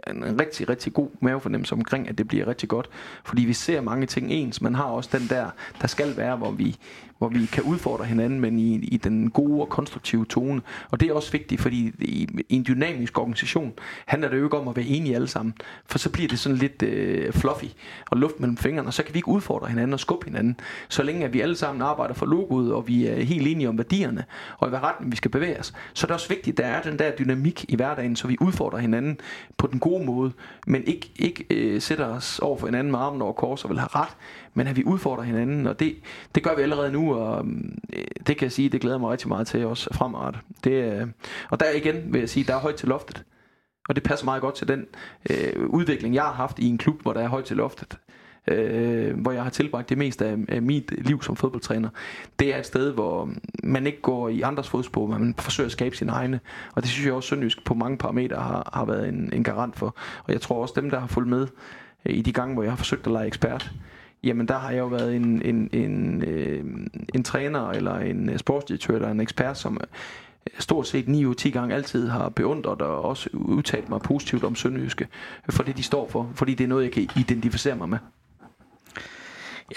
en rigtig, rigtig god mavefornemmelse omkring, at det bliver rigtig godt. Fordi vi ser mange ting ens. Man har også den der, der skal være, hvor vi, hvor vi kan udfordre hinanden, men i, i den gode og konstruktive tone. Og det er også vigtigt, fordi i, i en dynamisk organisation handler det jo ikke om at være enige alle sammen. For så bliver det sådan lidt øh, fluffy og luft mellem fingrene, og så kan vi ikke udfordre hinanden og skubbe hinanden. Så længe at vi alle sammen arbejder for logoet, og vi er helt enige om værdierne, og i hvad retning vi skal bevæge os, så er det også vigtigt, at der er den der dynamik i hverdagen, så vi udfordrer hinanden på den gode måde, men ikke, ikke øh, sætter os over for hinanden med armen over kors og vil have ret, men at vi udfordrer hinanden, og det, det gør vi allerede nu, og mm, øh, det kan jeg sige, det glæder mig rigtig meget til også fremadrettet. Det, øh, og der igen vil jeg sige, der er højt til loftet. Og det passer meget godt til den øh, udvikling, jeg har haft i en klub, hvor der er højt til loftet. Øh, hvor jeg har tilbragt det meste af, af mit liv som fodboldtræner. Det er et sted, hvor man ikke går i andres fodspor, men man forsøger at skabe sine egne. Og det synes jeg også, Sønderjysk på mange parametre har, har været en, en garant for. Og jeg tror også, dem, der har fulgt med øh, i de gange, hvor jeg har forsøgt at lege ekspert, jamen der har jeg jo været en, en, en, øh, en træner eller en øh, sportsdirektør eller en ekspert, som øh, stort set 9 ud 10 gange altid har beundret og også udtalt mig positivt om Sønderjyske, for det de står for, fordi det er noget, jeg kan identificere mig med.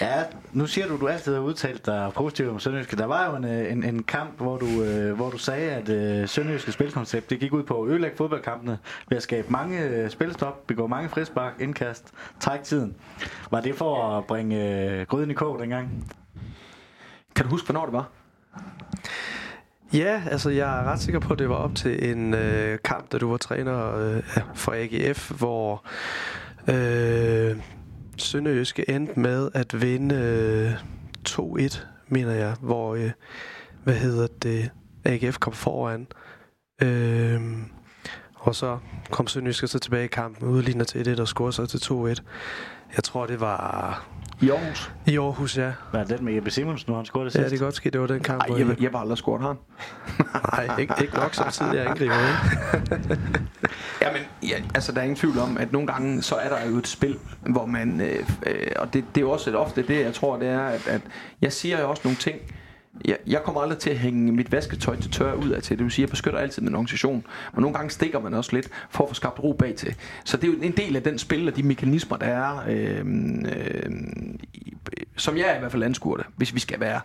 Ja, nu siger du, at du altid har udtalt dig positivt om Sønderjyske. Der var jo en, øh, en, en kamp, hvor du, øh, hvor du sagde, at øh, Sønderjyske spilkoncept det gik ud på at ødelægge fodboldkampene ved at skabe mange øh, spilstop, begå mange frispark, indkast, træk tiden. Var det for at bringe øh, gryden i kog dengang? Kan du huske, hvornår det var? Ja, altså jeg er ret sikker på, at det var op til en øh, kamp, da du var træner øh, for AGF, hvor øh, Sønderjyske endte med at vinde øh, 2-1, mener jeg, hvor, øh, hvad hedder det, AGF kom foran. Øh, og så kom Sønderjyske så tilbage i kampen, udligner til 1-1 og scorer så til 2-1. Jeg tror, det var I Aarhus? i Aarhus, ja. Var det den med Jeppe Simonsen, nu han scorede det Ja, sidst? det kan godt ske, det var den kamp, Nej, jeg, jeg var aldrig scoret ham. Nej, ikke, ikke nok som tidligere angriber, ikke? Jamen, ja, altså der er ingen tvivl om, at nogle gange, så er der jo et spil, hvor man, øh, øh, og det, det er jo også et, ofte det, jeg tror, det er, at, at jeg siger jo også nogle ting, jeg, jeg kommer aldrig til at hænge mit vasketøj til tørre ud af til. Det vil sige, at jeg beskytter altid min organisation. Men nogle gange stikker man også lidt for at få skabt ro bag til. Så det er jo en del af den spil og de mekanismer, der er, øh, øh, som jeg i hvert fald anskuer det, hvis vi skal være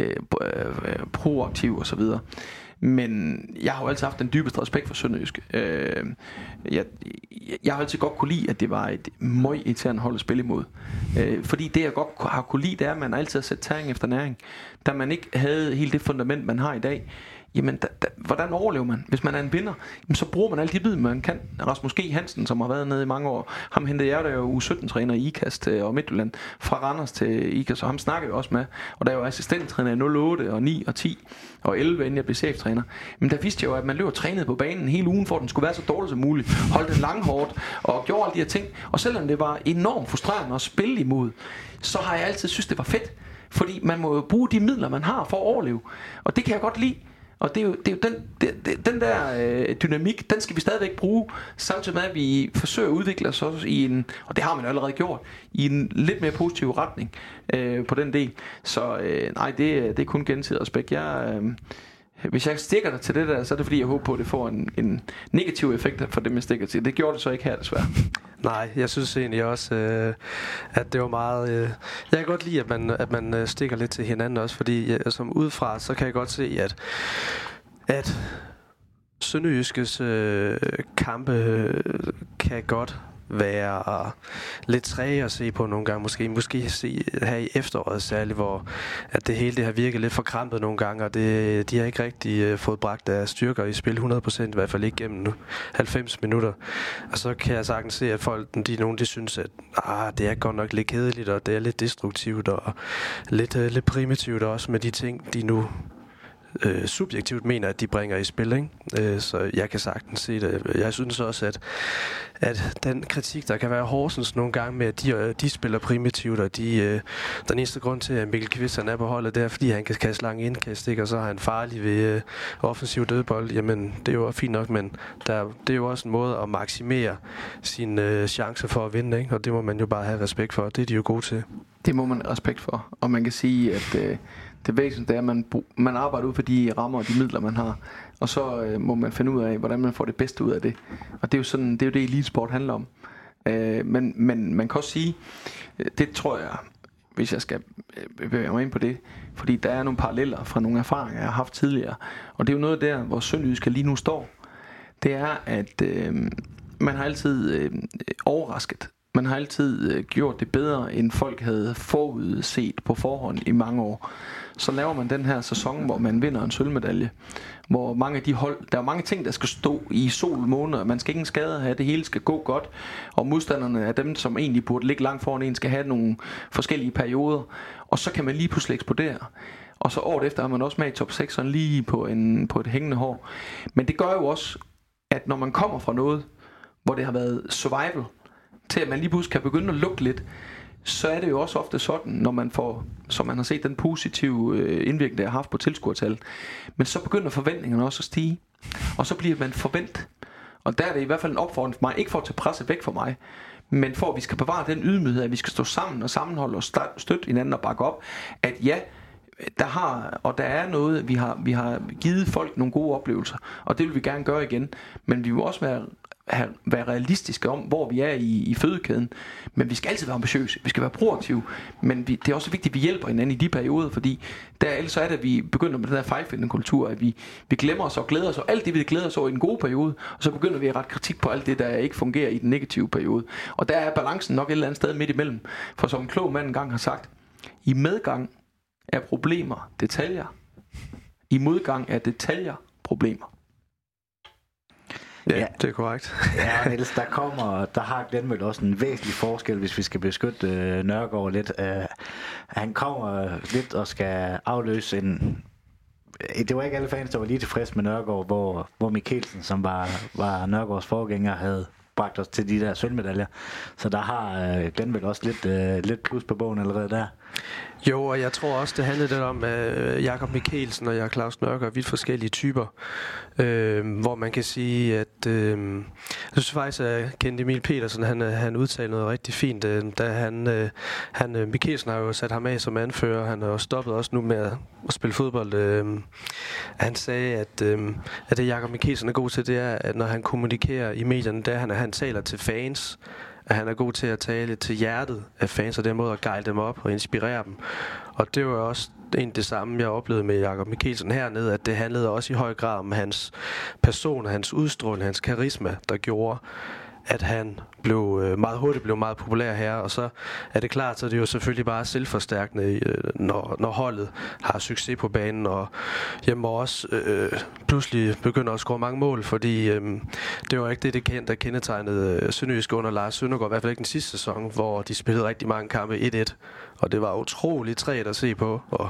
øh, øh proaktive og så videre. Men jeg har jo altid haft den dybeste respekt for Sønderjysk. Øh, jeg, jeg, har altid godt kunne lide, at det var et møg irriterende hold at spille imod. Øh, fordi det jeg godt har kunne lide, det er, at man altid har sat tæring efter næring. Da man ikke havde hele det fundament, man har i dag, jamen, da, da, hvordan overlever man? Hvis man er en vinder, jamen, så bruger man alle de bid, man kan. Rasmus G. Hansen, som har været nede i mange år, ham hentede jeg, der er jo U17-træner i IKAST øh, og Midtjylland, fra Randers til IKAST, og ham snakker jeg også med. Og der er jo assistenttræner i 08 og 9 og 10 og 11, inden jeg blev cheftræner. Men der vidste jeg jo, at man løb og trænede på banen hele ugen, for at den skulle være så dårlig som muligt. Holdt den langhårdt og gjorde alle de her ting. Og selvom det var enormt frustrerende at spille imod, så har jeg altid synes det var fedt. Fordi man må jo bruge de midler, man har for at overleve. Og det kan jeg godt lide. Og det er jo, det er jo den, det, det, den der øh, dynamik, den skal vi stadigvæk bruge, samtidig med at vi forsøger at udvikle os også i en, og det har man jo allerede gjort, i en lidt mere positiv retning øh, på den del. Så øh, nej, det, det er kun gensidig respekt. Jeg, øh, hvis jeg stikker dig til det der, så er det fordi, jeg håber på, at det får en, en negativ effekt for dem, jeg stikker til. Det gjorde det så ikke her, desværre. Nej, jeg synes egentlig også, øh, at det var meget... Øh, jeg kan godt lide, at man, at man øh, stikker lidt til hinanden også, fordi jeg, som udefra, så kan jeg godt se, at, at Sønderjyskes øh, kampe øh, kan godt være lidt træge at se på nogle gange. Måske, måske se her i efteråret særligt, hvor at det hele det har virket lidt forkrampet nogle gange, og det, de har ikke rigtig øh, fået bragt deres styrker i spil 100%, i hvert fald ikke gennem nu, 90 minutter. Og så kan jeg sagtens se, at folk, de, nogen de synes, at ah, det er godt nok lidt kedeligt, og det er lidt destruktivt, og lidt, øh, lidt primitivt også med de ting, de nu øh, subjektivt mener, at de bringer i spil. Ikke? Øh, så jeg kan sagtens se det. Jeg synes også, at, at den kritik, der kan være Horsens nogle gange med, at de, øh, de spiller primitivt, og de, øh, den eneste grund til, at Mikkel Kvist er på holdet, det er, fordi han kan kaste lange indkast, ikke? og så er han farlig ved øh, offensiv dødbold. Jamen, det er jo fint nok, men der, det er jo også en måde at maksimere sine øh, chancer for at vinde, ikke? og det må man jo bare have respekt for. Det er de jo gode til. Det må man respekt for. Og man kan sige, at øh, det væsentlige er, at man, man arbejder ud for de rammer og de midler, man har. Og så øh, må man finde ud af, hvordan man får det bedste ud af det. Og det er jo, sådan, det, er jo det, elitesport handler om. Øh, men, men man kan også sige, øh, det tror jeg, hvis jeg skal øh, bevæge mig ind på det, fordi der er nogle paralleller fra nogle erfaringer, jeg har haft tidligere. Og det er jo noget der, hvor Sønderjyske lige nu står. Det er, at øh, man har altid øh, overrasket. Man har altid øh, gjort det bedre, end folk havde forudset på forhånd i mange år. Så laver man den her sæson, hvor man vinder en sølvmedalje. Hvor mange af de hold, der er mange ting, der skal stå i sol måned, man skal ingen skade have, det hele skal gå godt. Og modstanderne er dem, som egentlig burde ligge langt foran en, skal have nogle forskellige perioder. Og så kan man lige pludselig eksplodere. Og så året efter har man også med i top 6 sådan lige på, en, på et hængende hår. Men det gør jo også, at når man kommer fra noget, hvor det har været survival, til at man lige pludselig kan begynde at lukke lidt, så er det jo også ofte sådan, når man får, som man har set, den positive øh, indvirkning, det har haft på tilskuertal. Men så begynder forventningerne også at stige. Og så bliver man forventet. Og der er det i hvert fald en opfordring for mig, ikke for at tage presset væk fra mig, men for at vi skal bevare den ydmyghed, at vi skal stå sammen og sammenholde og støtte hinanden og bakke op, at ja, der har, og der er noget, vi har, vi har givet folk nogle gode oplevelser, og det vil vi gerne gøre igen, men vi vil også være have, være realistiske om, hvor vi er i, i fødekæden. Men vi skal altid være ambitiøse. Vi skal være proaktive. Men vi, det er også vigtigt, at vi hjælper hinanden i de perioder, fordi der, ellers er det, at vi begynder med den der fejlfindende kultur, at vi, vi glemmer os og glæder os, og alt det, vi glæder os over i den gode periode, og så begynder vi at rette kritik på alt det, der ikke fungerer i den negative periode. Og der er balancen nok et eller andet sted midt imellem. For som en klog mand engang har sagt, i medgang er problemer detaljer. I modgang er detaljer problemer. Ja, ja, det er korrekt. ja, Niels, der kommer, der har Glenn vel også en væsentlig forskel, hvis vi skal beskytte øh, Nørgaard lidt. Uh, han kommer lidt og skal afløse en... Det var ikke alle fans, der var lige tilfreds med Nørgaard, hvor, hvor Mikkelsen, som var, var Nørgaards forgænger, havde bragt os til de der sølvmedaljer. Så der har øh, Glenn vel også lidt, øh, lidt plus på bogen allerede der. Jo, og jeg tror også, det handlede lidt om, øh, Jakob Mikkelsen og jeg, Claus Nørker, er vidt forskellige typer. Øh, hvor man kan sige, at øh, jeg synes faktisk, at Kent Emil Petersen, han, øh, han udtalte noget rigtig fint, øh, da han, øh, han øh, Mikkelsen har jo sat ham af som anfører, han har jo stoppet også nu med at, at spille fodbold. Øh, han sagde, at, øh, at det Jakob Mikkelsen er god til, det er, at når han kommunikerer i medierne, der han, han taler til fans, at han er god til at tale til hjertet af fans, og den måde at gejle dem op og inspirere dem. Og det var også en det samme, jeg oplevede med Jakob Mikkelsen hernede, at det handlede også i høj grad om hans person, hans udstråling, hans karisma, der gjorde, at han blev øh, meget hurtigt blev meget populær her, og så er det klart, så det er jo selvfølgelig bare selvforstærkende, øh, når, når holdet har succes på banen, og jeg må også øh, pludselig begynde at score mange mål, fordi øh, det var ikke det, det kendte, der kendetegnede øh, Sønderjysk under Lars Søndergaard, i hvert fald ikke den sidste sæson, hvor de spillede rigtig mange kampe 1-1, og det var utroligt træt at se på, og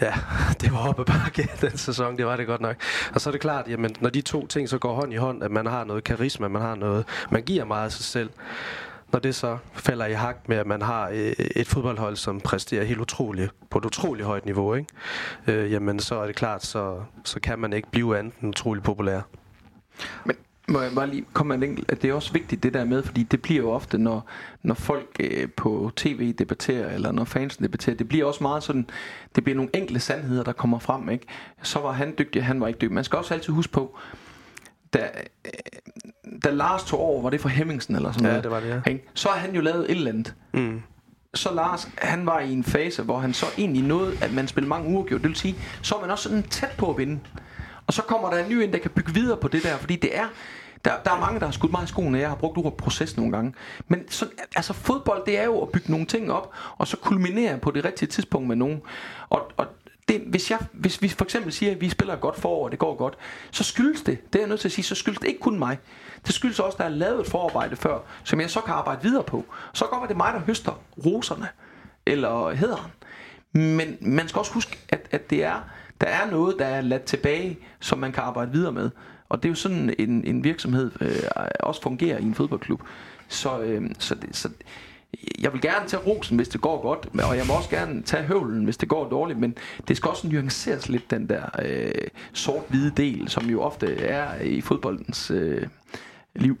Ja, det var oppe bakke den sæson, det var det godt nok. Og så er det klart, jamen, når de to ting så går hånd i hånd, at man har noget karisma, man har noget, man giver meget af sig selv, når det så falder i hak med, at man har øh, et fodboldhold, som præsterer helt utroligt, på et utroligt højt niveau, ikke? Øh, jamen så er det klart, så, så kan man ikke blive andet end utrolig populær. Men må jeg bare lige komme med en enkelt, at det er også vigtigt det der med, fordi det bliver jo ofte, når, når folk øh, på tv debatterer, eller når fansen debatterer, det bliver også meget sådan, det bliver nogle enkle sandheder, der kommer frem, ikke? Så var han dygtig, han var ikke dygtig. Man skal også altid huske på, da, øh, da Lars tog over, var det for Hemmingsen eller sådan ja, noget? det var det, ja. Ikke? Så har han jo lavet et eller andet. Mm. Så Lars, han var i en fase, hvor han så egentlig nåede, at man spillede mange uger, det vil sige, så er man også sådan tæt på at vinde. Og så kommer der en ny ind, der kan bygge videre på det der, fordi det er... Der, der er mange, der har skudt mig i skoene, jeg har brugt ordet proces nogle gange. Men så, altså fodbold, det er jo at bygge nogle ting op, og så kulminere på det rigtige tidspunkt med nogen. Og, og det, hvis, jeg, hvis vi for eksempel siger, at vi spiller godt forår, og det går godt, så skyldes det, det er jeg nødt til at sige, så skyldes det ikke kun mig. Det skyldes også, at der er lavet et forarbejde før, som jeg så kan arbejde videre på. Så går det mig, der høster roserne, eller hederen. Men man skal også huske, at, at det er der er noget, der er ladt tilbage, som man kan arbejde videre med. Og det er jo sådan, en, en virksomhed øh, også fungerer i en fodboldklub. Så, øh, så, det, så jeg vil gerne tage rosen, hvis det går godt, og jeg må også gerne tage høvlen, hvis det går dårligt, men det skal også nuanceres lidt, den der øh, sort-hvide del, som jo ofte er i fodboldens øh, liv.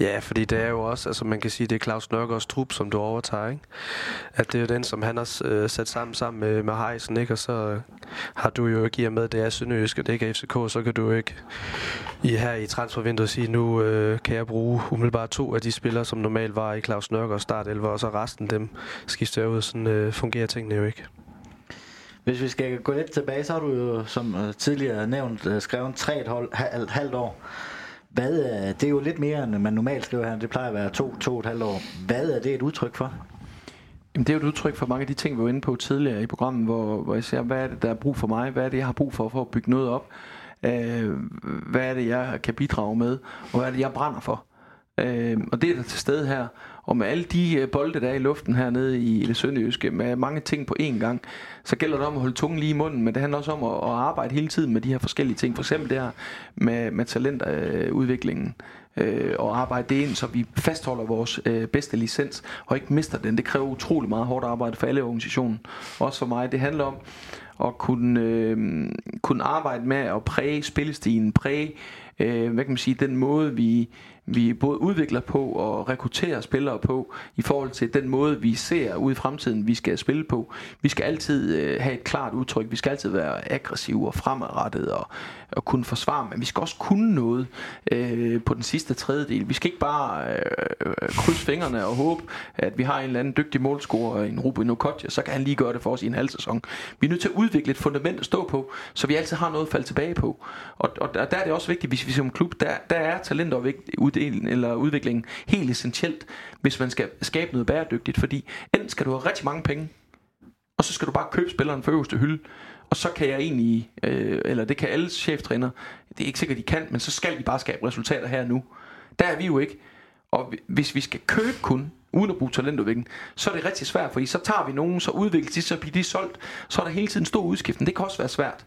Ja, fordi det er jo også, altså man kan sige, det er Claus Nørgaards trup, som du overtager, ikke? At det er jo den, som han har øh, sat sammen sammen med, med Heisen, ikke? Og så øh, har du jo ikke i med, det er Sønderjysk, og det ikke er FCK, så kan du ikke i her i transfervinduet sige, nu øh, kan jeg bruge umiddelbart to af de spillere, som normalt var i Claus Nørgaards startelver, og så resten dem skifter ud. Sådan øh, fungerer tingene jo ikke. Hvis vi skal gå lidt tilbage, så har du jo, som øh, tidligere nævnt, øh, skrevet tre et halvt år hvad, det er jo lidt mere, end man normalt skriver her. Det plejer at være to, to og et halvt år. Hvad er det et udtryk for? Jamen, det er jo et udtryk for mange af de ting, vi var inde på tidligere i programmet, hvor, hvor jeg siger, hvad er det, der er brug for mig? Hvad er det, jeg har brug for, for at bygge noget op? Øh, hvad er det, jeg kan bidrage med? Og hvad er det, jeg brænder for? Øh, og det er der til stede her. Og med alle de øh, bolde, der er i luften hernede i det sønderjyske, med mange ting på én gang, så gælder det om at holde tungen lige i munden, men det handler også om at, at arbejde hele tiden med de her forskellige ting. For eksempel det her med, med talentudviklingen. Øh, og arbejde det ind, så vi fastholder vores øh, bedste licens, og ikke mister den. Det kræver utrolig meget hårdt arbejde for alle organisationen. Også for mig. Det handler om at kunne, øh, kunne arbejde med at præge spillestilen, præge øh, hvad kan man sige, den måde vi, vi både udvikler på og rekrutterer spillere på, i forhold til den måde, vi ser ud i fremtiden, vi skal spille på. Vi skal altid øh, have et klart udtryk, vi skal altid være aggressive og fremadrettet og, og kunne forsvare, men vi skal også kunne noget øh, på den sidste tredjedel. Vi skal ikke bare øh, krydse fingrene og håbe, at vi har en eller anden dygtig målscorer, en Ruben Okotja, så kan han lige gøre det for os i en halv sæson. Vi er nødt til at udvikle et fundament at stå på, så vi altid har noget at falde tilbage på. Og, og der, er det også vigtigt, hvis vi som klub, der, der er talent og uddelen, eller udviklingen helt essentielt, hvis man skal skabe noget bæredygtigt, fordi enten skal du have rigtig mange penge, og så skal du bare købe spilleren for øverste hylde, og så kan jeg egentlig, øh, eller det kan alle cheftræner, det er ikke sikkert, de kan, men så skal de bare skabe resultater her nu. Der er vi jo ikke. Og hvis vi skal købe kun, uden at bruge talentudvikling, så er det rigtig svært, fordi så tager vi nogen, så udvikler de, så bliver de solgt, så er der hele tiden stor udskiften. Det kan også være svært.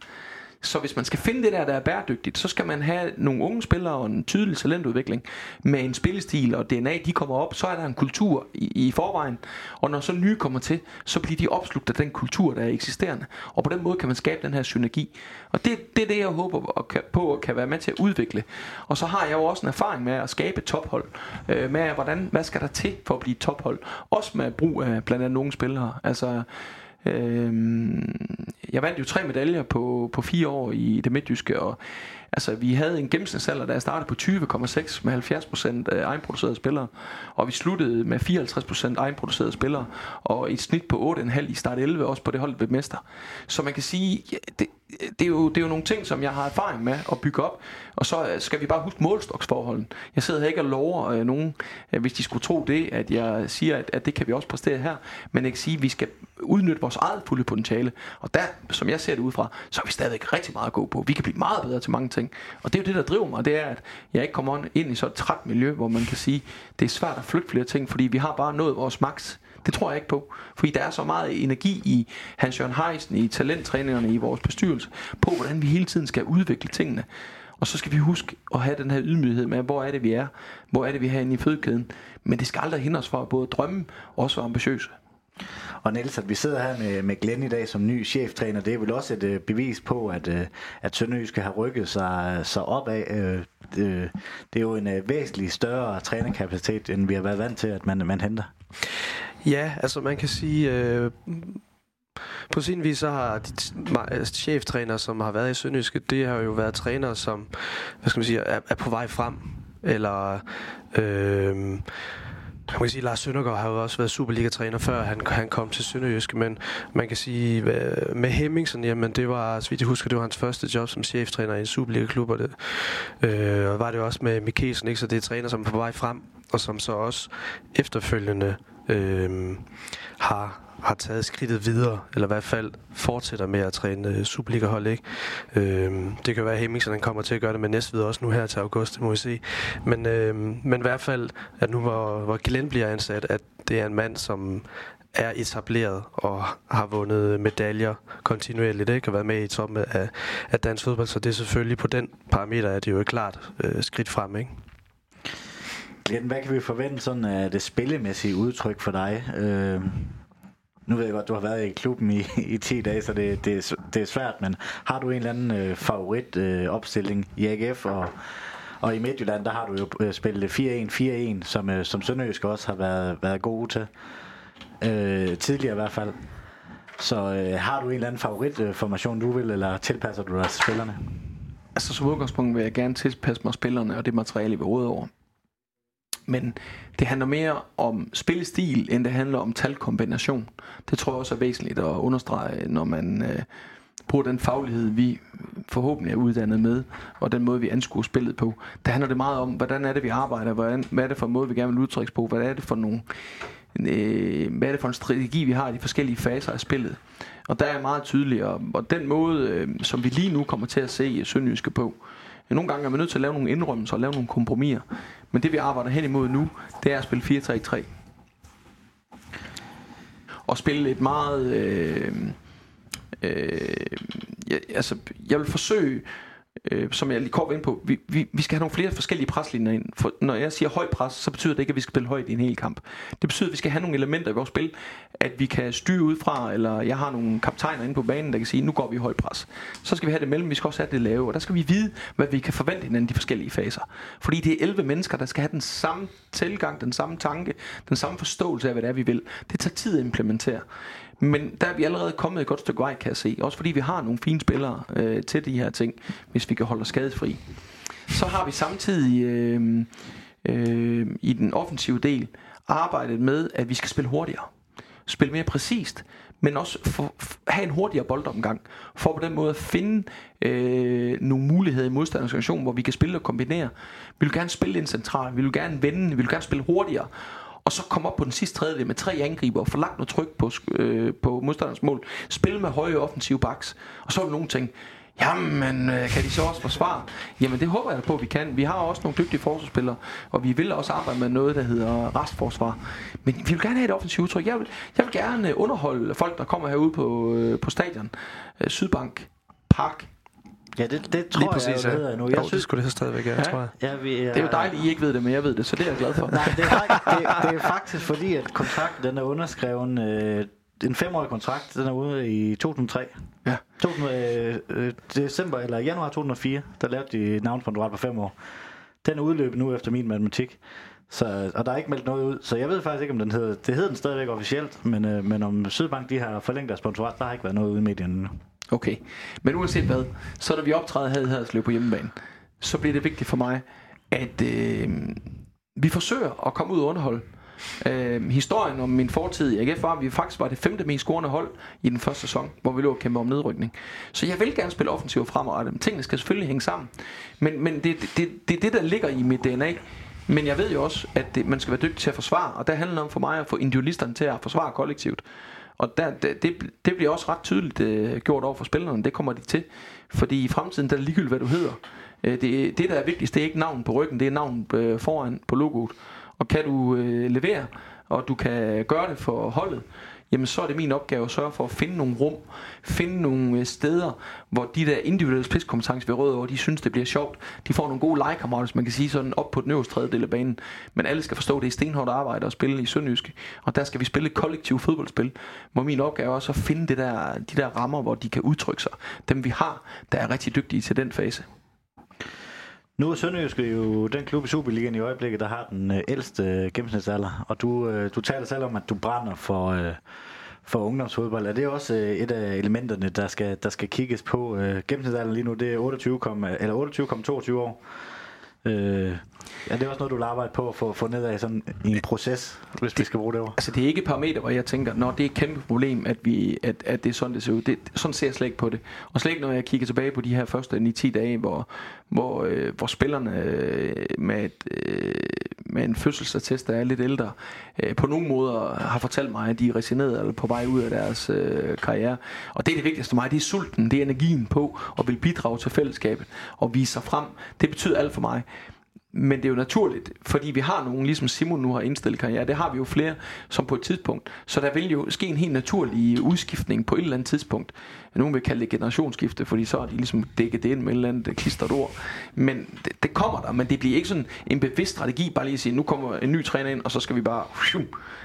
Så hvis man skal finde det der, der er bæredygtigt, så skal man have nogle unge spillere og en tydelig talentudvikling med en spillestil og DNA, de kommer op, så er der en kultur i, i forvejen. Og når så nye kommer til, så bliver de opslugt af den kultur, der er eksisterende. Og på den måde kan man skabe den her synergi. Og det, det er det, jeg håber og kan, på og kan være med til at udvikle. Og så har jeg jo også en erfaring med at skabe et tophold. Øh, med hvordan, hvad skal der til for at blive et tophold? Også med brug af blandt andet nogle spillere. Altså, Øh, jeg vandt jo tre medaljer på, på fire år i det midtjyske, og altså, vi havde en gennemsnitsalder, da jeg startede på 20,6 med 70% øh, egenproducerede spillere, og vi sluttede med 54% egenproducerede spillere, og et snit på 8,5 i start 11, også på det hold ved mester. Så man kan sige, ja, det, det, er jo, det er jo nogle ting, som jeg har erfaring med at bygge op, og så øh, skal vi bare huske målstoksforholden. Jeg sidder her ikke og lover øh, nogen, øh, hvis de skulle tro det, at jeg siger, at, at det kan vi også præstere her, men jeg kan sige, at vi skal udnytte vores eget fulde potentiale, og der, som jeg ser det ud fra, så er vi stadigvæk rigtig meget at gå på. Vi kan blive meget bedre til mange ting, og det er jo det, der driver mig, det er, at jeg ikke kommer ind i så et træt miljø, hvor man kan sige, det er svært at flytte flere ting, fordi vi har bare nået vores maks det tror jeg ikke på. Fordi der er så meget energi i Hans Jørgen Heisen, i talenttræningerne, i vores bestyrelse, på hvordan vi hele tiden skal udvikle tingene. Og så skal vi huske at have den her ydmyghed med, hvor er det vi er, hvor er det vi er herinde i fødekæden. Men det skal aldrig hindre os fra at både drømme og også være ambitiøse. Og Niels, at vi sidder her med, med Glenn i dag som ny cheftræner, det er vel også et øh, bevis på, at, øh, at Sønderjysk har rykket sig, sig opad. Øh, det, øh, det er jo en øh, væsentlig større trænerkapacitet, end vi har været vant til, at man, man henter. Ja, altså man kan sige... Øh, på sin vis så har de altså cheftræner, som har været i Sønderjyske, det har jo været trænere, som hvad skal man sige, er, er på vej frem. Eller øh, man kan sige, Lars Søndergaard har jo også været Superliga-træner før han, han kom til Sønderjyske, men man kan sige, øh, med Hemmingsen, jamen det var, så vidt jeg husker, det var hans første job som cheftræner i en Superliga-klub, og det øh, var det jo også med Mikkelsen, ikke? så det er træner, som er på vej frem, og som så også efterfølgende øh, Øhm, har, har taget skridtet videre, eller i hvert fald fortsætter med at træne øh, Superliga-hold. Ikke? Øh, det kan være, at Hemmingsen kommer til at gøre det med Næstved også nu her til august, det må vi se. Men, øh, men i hvert fald, at nu hvor, hvor Glenn bliver ansat, at det er en mand, som er etableret og har vundet medaljer kontinuerligt, ikke? og været med i toppen af, af dansk fodbold, så det er selvfølgelig på den parameter, at det jo er klart øh, skridt frem. Ikke? Glenn, hvad kan vi forvente sådan af det spillemæssige udtryk for dig? Øh, nu ved jeg godt, du har været i klubben i, i 10 dage, så det, det, det er svært, men har du en eller anden øh, favorit øh, opstilling i AGF og, og i Midtjylland, der har du jo øh, spillet 4-1-4-1, som, øh, som Sønderjysk også har været, været gode til. Øh, tidligere i hvert fald. Så øh, har du en eller anden favoritformation, øh, du vil, eller tilpasser du dig til spillerne? Altså som udgangspunkt vil jeg gerne tilpasse mig spillerne og det materiale, vi råder over. Men det handler mere om spillestil, end det handler om talkombination. Det tror jeg også er væsentligt at understrege, når man øh, bruger den faglighed, vi forhåbentlig er uddannet med, og den måde, vi anskuer spillet på. Der handler det meget om, hvordan er det, vi arbejder, hvordan, hvad er det for en måde, vi gerne vil udtrykkes på, hvad er det for nogle øh, hvad er det for en strategi, vi har i de forskellige faser af spillet. Og der er meget tydeligt, og, og den måde, øh, som vi lige nu kommer til at se Sønderjyske på, nogle gange er man nødt til at lave nogle indrømmelser og lave nogle kompromiser. Men det vi arbejder hen imod nu, det er at spille 4-3-3. Og spille et meget... Øh, øh, ja, altså, jeg vil forsøge øh, som jeg lige kort ind på, vi, vi, vi skal have nogle flere forskellige preslinjer ind. For når jeg siger høj pres, så betyder det ikke, at vi skal spille højt i en hel kamp. Det betyder, at vi skal have nogle elementer i vores spil, at vi kan styre ud fra, eller jeg har nogle kaptajner inde på banen, der kan sige, nu går vi i høj pres. Så skal vi have det mellem, vi skal også have det lave, og der skal vi vide, hvad vi kan forvente hinanden de forskellige faser. Fordi det er 11 mennesker, der skal have den samme tilgang, den samme tanke, den samme forståelse af, hvad det er, vi vil. Det tager tid at implementere. Men der er vi allerede kommet et godt stykke vej, kan jeg se. Også fordi vi har nogle fine spillere øh, til de her ting, hvis vi kan holde os skadesfri. Så har vi samtidig øh, øh, i den offensive del arbejdet med, at vi skal spille hurtigere. Spille mere præcist, men også for, for, have en hurtigere boldomgang, for på den måde at finde øh, nogle muligheder i modstanders hvor vi kan spille og kombinere. Vi vil gerne spille en central, vi vil gerne vende, vi vil gerne spille hurtigere, og så komme op på den sidste tredjedel med tre angriber og få noget tryk på, øh, på modstanderens mål. Spille med høje offensive backs. Og så er der nogle ting, Jamen, øh, kan de så også forsvare? Jamen, det håber jeg på, at vi kan. Vi har også nogle dygtige forsvarsspillere, og vi vil også arbejde med noget, der hedder restforsvar. Men vi vil gerne have et offensivt udtryk. Jeg vil, jeg vil gerne underholde folk, der kommer herude på, øh, på stadion. Øh, Sydbank, Park, Ja, det, det tror Lige præcis, jeg, jeg hedder nu. Jeg jo, synes, det skulle det stadigvæk være, ja. tror jeg. Ja, vi, uh, det er jo dejligt, I ikke ved det, men jeg ved det, så det er jeg glad for. Nej, det er, faktisk, det, det er faktisk fordi, at kontrakten den er underskrevet, øh, en femårig kontrakt, den er ude i 2003. Ja. 2000, øh, øh, december eller januar 2004, der lavede de navnsponsorat på fem år. Den er udløbet nu efter min matematik. Så, og der er ikke meldt noget ud, så jeg ved faktisk ikke, om den hedder, det hedder den stadigvæk officielt, men, øh, men om Sydbank de har forlænget deres sponsorat, der har ikke været noget ude i medierne endnu. Okay, men uanset hvad, så da vi optræder her løb Haderslev på hjemmebane, så bliver det vigtigt for mig, at øh, vi forsøger at komme ud og underholde. Øh, historien om min fortid i AGF var, at vi faktisk var det femte mest scorende hold i den første sæson, hvor vi lå og kæmpe om nedrykning. Så jeg vil gerne spille offensivt fremadrettet. Tingene skal selvfølgelig hænge sammen. Men, men det, det, det, det er det, der ligger i mit DNA. Men jeg ved jo også, at det, man skal være dygtig til at forsvare, og der handler det om for mig at få individualisterne til at forsvare kollektivt. Og der, det, det bliver også ret tydeligt øh, gjort over for spillerne, det kommer de til. Fordi i fremtiden, der er ligegyldigt, hvad du hedder. Øh, det, det, der er vigtigst, det er ikke navn på ryggen, det er navn øh, foran på logoet. Og kan du øh, levere, og du kan gøre det for holdet, jamen så er det min opgave at sørge for at finde nogle rum, finde nogle øh, steder, hvor de der individuelle spidskompetencer ved Rødovre, de synes, det bliver sjovt. De får nogle gode legekammerater, hvis man kan sige sådan, op på den øverste tredjedel af banen. Men alle skal forstå, at det er stenhårdt arbejde at spille i Sønderjyske, Og der skal vi spille et kollektivt fodboldspil. Hvor min opgave er også at finde det der, de der rammer, hvor de kan udtrykke sig. Dem vi har, der er rigtig dygtige til den fase. Nu er Sønderjysk jo den klub i Superligaen i øjeblikket, der har den øh, ældste øh, gennemsnitsalder. Og du, øh, du taler selv om, at du brænder for, øh, for ungdomsfodbold. Er det også øh, et af elementerne, der skal, der skal kigges på? Øh, gennemsnitsalderen lige nu, det er 28, eller 28,22 år. Øh, Ja, det er også noget, du vil arbejde på at få, få ned af sådan en proces, hvis det, vi skal bruge det over. Altså, det er ikke et parameter, hvor jeg tænker, når det er et kæmpe problem, at, vi, at, at det er sådan, det ser ud. Det, sådan ser jeg slet ikke på det. Og slet ikke, når jeg kigger tilbage på de her første 9-10 dage, hvor, hvor, øh, hvor spillerne øh, med, et, øh, med en fødselsattest, der er lidt ældre, øh, på nogle måder har fortalt mig, at de er resigneret eller på vej ud af deres øh, karriere. Og det er det vigtigste for mig, det er sulten, det er energien på at vil bidrage til fællesskabet og vise sig frem. Det betyder alt for mig. Men det er jo naturligt, fordi vi har nogen, ligesom Simon nu har indstillet karriere, det har vi jo flere som på et tidspunkt. Så der vil jo ske en helt naturlig udskiftning på et eller andet tidspunkt. Nogen vil kalde det generationsskifte, fordi så er de ligesom dækket det ind med et eller andet klistret ord. Men det, det kommer der, men det bliver ikke sådan en bevidst strategi, bare lige at sige, nu kommer en ny træner ind, og så skal vi bare...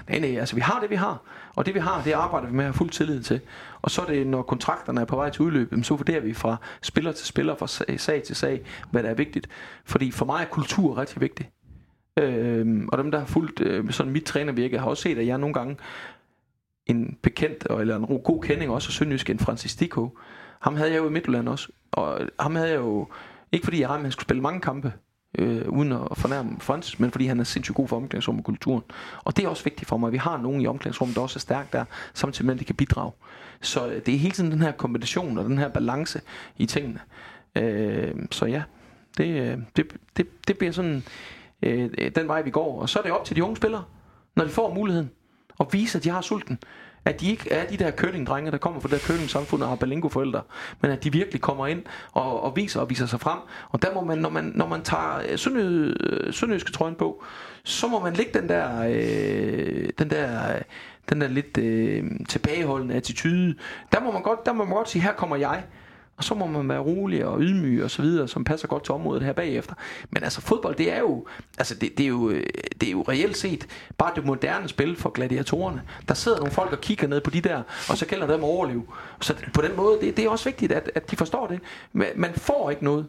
Nej, nej, altså vi har det, vi har. Og det vi har, det arbejder vi med at have fuld tillid til. Og så er det, når kontrakterne er på vej til udløb, så vurderer vi fra spiller til spiller, fra sag til sag, hvad der er vigtigt. Fordi for mig er kultur rigtig vigtig. Øhm, og dem, der har fulgt øh, sådan mit trænervirke, har også set, at jeg nogle gange en bekendt, eller en god kending også af Sønderjysk, en Francis Dico, Ham havde jeg jo i Midtjylland også. Og ham havde jeg jo, ikke fordi jeg han skulle spille mange kampe, øh, uden at fornærme Frans, men fordi han er sindssygt god for omklædningsrum og kulturen. Og det er også vigtigt for mig, at vi har nogen i omklædningsrummet, der også er stærkt der, samtidig med, at de kan bidrage. Så øh, det er hele tiden den her kombination og den her balance i tingene. Øh, så ja, det, øh, det, det, det bliver sådan øh, den vej, vi går. Og så er det op til de unge spillere, når de får muligheden, og vise, at de har sulten at de ikke er de der curling-drenge, der kommer fra det der samfund og har balingo-forældre, men at de virkelig kommer ind og, og viser og viser sig frem. Og der må man, når man, når man tager øh, øh, sønderjyske trøjen på, så må man lægge den der, øh, den der, den der lidt øh, tilbageholdende attitude. Der må man godt, der må man godt sige, her kommer jeg. Og så må man være rolig og ydmyg og så videre, som passer godt til området her bagefter. Men altså fodbold, det er jo, altså det, det, er jo, øh, det er jo reelt set bare det moderne spil for gladiatorerne. Der sidder nogle folk og kigger ned på de der, og så gælder det om at overleve. Så på den måde, det, det er også vigtigt, at, at de forstår det. Man får ikke noget.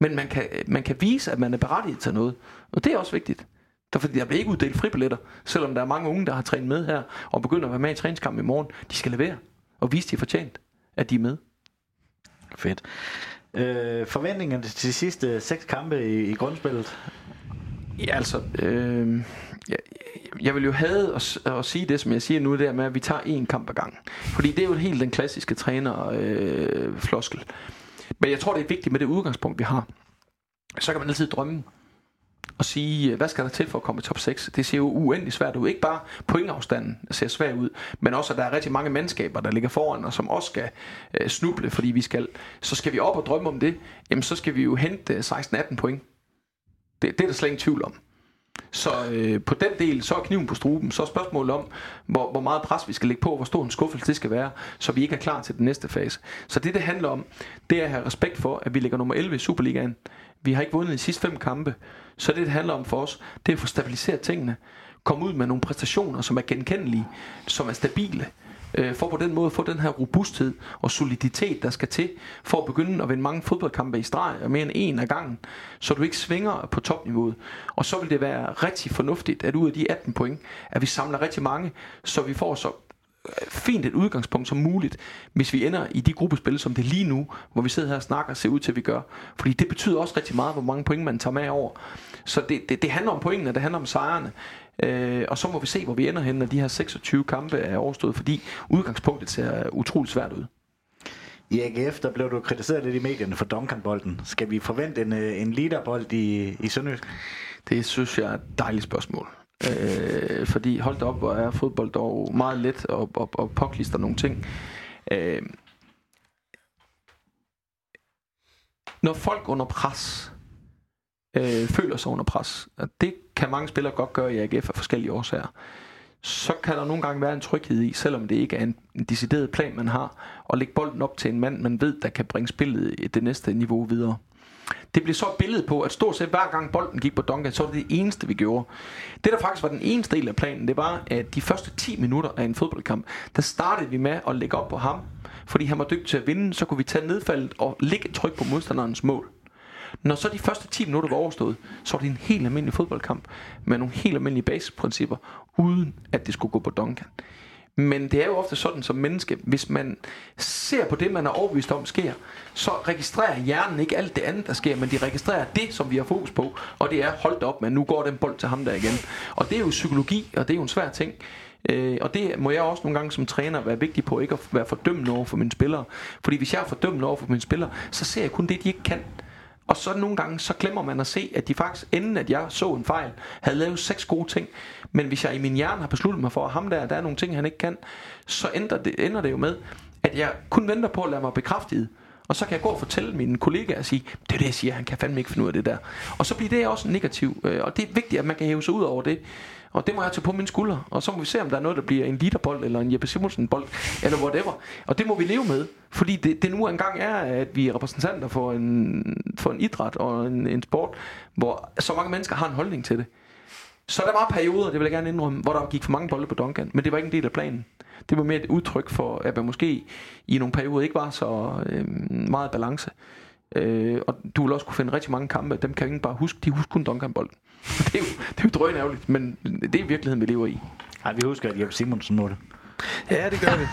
Men man kan, man kan vise, at man er berettiget til noget. Og det er også vigtigt. Der, fordi der bliver ikke uddelt fribilletter, selvom der er mange unge, der har trænet med her, og begynder at være med i træningskamp i morgen. De skal levere og vise, de er fortjent, at de er med. Fedt. Øh, forventningerne til de sidste seks kampe i, i grundspillet? Ja, altså... Øh, jeg, jeg vil jo have at, at sige det, som jeg siger nu, der med, at vi tager én kamp ad gang. Fordi det er jo helt den klassiske træner-floskel. Øh, Men jeg tror, det er vigtigt med det udgangspunkt, vi har. Så kan man altid drømme og sige, øh, hvad skal der til for at komme i top 6? Det ser jo uendelig svært ud. Ikke bare pointafstanden ser svær ud, men også, at der er rigtig mange mandskaber, der ligger foran, og som også skal øh, snuble, fordi vi skal, så skal vi op og drømme om det, jamen så skal vi jo hente øh, 16-18 point. Det, det er der slet ingen tvivl om. Så øh, på den del, så er kniven på struben. Så er spørgsmålet om, hvor, hvor meget pres vi skal lægge på, hvor stor en skuffelse det skal være, så vi ikke er klar til den næste fase. Så det, det handler om, det er at have respekt for, at vi ligger nummer 11 i Superligaen. Vi har ikke vundet de sidste fem kampe. Så det, det handler om for os, det er at få stabiliseret tingene. Komme ud med nogle præstationer, som er genkendelige, som er stabile. Øh, for på den måde at få den her robusthed og soliditet, der skal til, for at begynde at vinde mange fodboldkampe i streg, og mere end en af gangen, så du ikke svinger på topniveauet. Og så vil det være rigtig fornuftigt, at ud af de 18 point, at vi samler rigtig mange, så vi får så fint et udgangspunkt som muligt, hvis vi ender i de gruppespil, som det er lige nu, hvor vi sidder her og snakker og ser ud til, at vi gør. Fordi det betyder også rigtig meget, hvor mange point man tager med over. Så det, det, det handler om pointene, det handler om sejrene. Øh, og så må vi se, hvor vi ender hen, når de her 26 kampe er overstået, fordi udgangspunktet ser utroligt svært ud. I AGF, der blev du kritiseret lidt i medierne for Duncan-bolden. Skal vi forvente en, øh, en leaderbold i, i Sønderjysk? Det synes jeg er et dejligt spørgsmål. Øh, fordi hold op, hvor er fodbold dog meget let og, og, og påklister nogle ting. Øh, når folk under pres øh, føler sig under pres, og det kan mange spillere godt gøre i AGF af forskellige årsager, så kan der nogle gange være en tryghed i, selvom det ikke er en, en decideret plan, man har, at lægge bolden op til en mand, man ved, der kan bringe spillet det næste niveau videre. Det blev så billedet på, at stort set hver gang bolden gik på Duncan, så var det det eneste, vi gjorde. Det, der faktisk var den eneste del af planen, det var, at de første 10 minutter af en fodboldkamp, der startede vi med at lægge op på ham, fordi han var dygtig til at vinde, så kunne vi tage nedfaldet og lægge et tryk på modstanderens mål. Når så de første 10 minutter var overstået, så var det en helt almindelig fodboldkamp med nogle helt almindelige basisprincipper, uden at det skulle gå på Duncan. Men det er jo ofte sådan som menneske, hvis man ser på det, man er overbevist om sker, så registrerer hjernen ikke alt det andet, der sker, men de registrerer det, som vi har fokus på, og det er holdt op, men nu går den bold til ham der igen. Og det er jo psykologi, og det er jo en svær ting. Øh, og det må jeg også nogle gange som træner være vigtig på, ikke at være fordømmende over for mine spillere. Fordi hvis jeg er fordømmende over for mine spillere, så ser jeg kun det, de ikke kan. Og så nogle gange, så glemmer man at se, at de faktisk, inden at jeg så en fejl, havde lavet seks gode ting. Men hvis jeg i min hjerne har besluttet mig for, at ham der, der er nogle ting, han ikke kan, så ender det, ender det jo med, at jeg kun venter på at lade mig bekræftet. Og så kan jeg gå og fortælle mine kollegaer og sige, det er det, jeg siger, han kan fandme ikke finde ud af det der. Og så bliver det også negativt, øh, og det er vigtigt, at man kan hæve sig ud over det. Og det må jeg tage på mine skuldre. Og så må vi se, om der er noget, der bliver en literbold, eller en Jeppe Simonsen bold, eller whatever. Og det må vi leve med. Fordi det, det nu engang er, at vi er repræsentanter for en, for en idræt og en, en sport, hvor så mange mennesker har en holdning til det. Så der var perioder, det vil jeg gerne indrømme, hvor der gik for mange bolde på Duncan, men det var ikke en del af planen. Det var mere et udtryk for, at man måske i nogle perioder ikke var så øh, meget balance. Øh, og du vil også kunne finde rigtig mange kampe, dem kan ikke bare huske, de husker kun Duncan-bolden. det, er jo, det er jo drøgn ærgerligt, men det er virkeligheden, vi lever i. Nej, vi husker, at Jeppe Simonsen må det. Ja, det gør vi.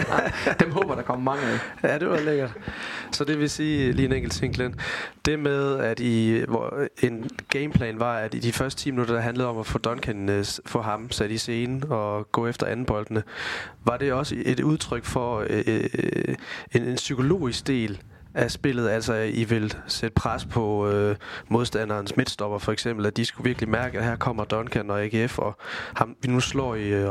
Dem håber, der kommer mange af. Ja, det var lækkert. Så det vil sige, lige en enkelt ting, Glenn. Det med, at I, hvor en gameplan var, at i de første 10 minutter, der handlede om at få Duncan, uh, få ham sat i scenen og gå efter anden boldene, var det også et udtryk for uh, en, en psykologisk del af spillet. Altså, I vil sætte pres på øh, modstanderens midtstopper, for eksempel, at de skulle virkelig mærke, at her kommer Duncan og AGF, og ham, vi nu slår I øh,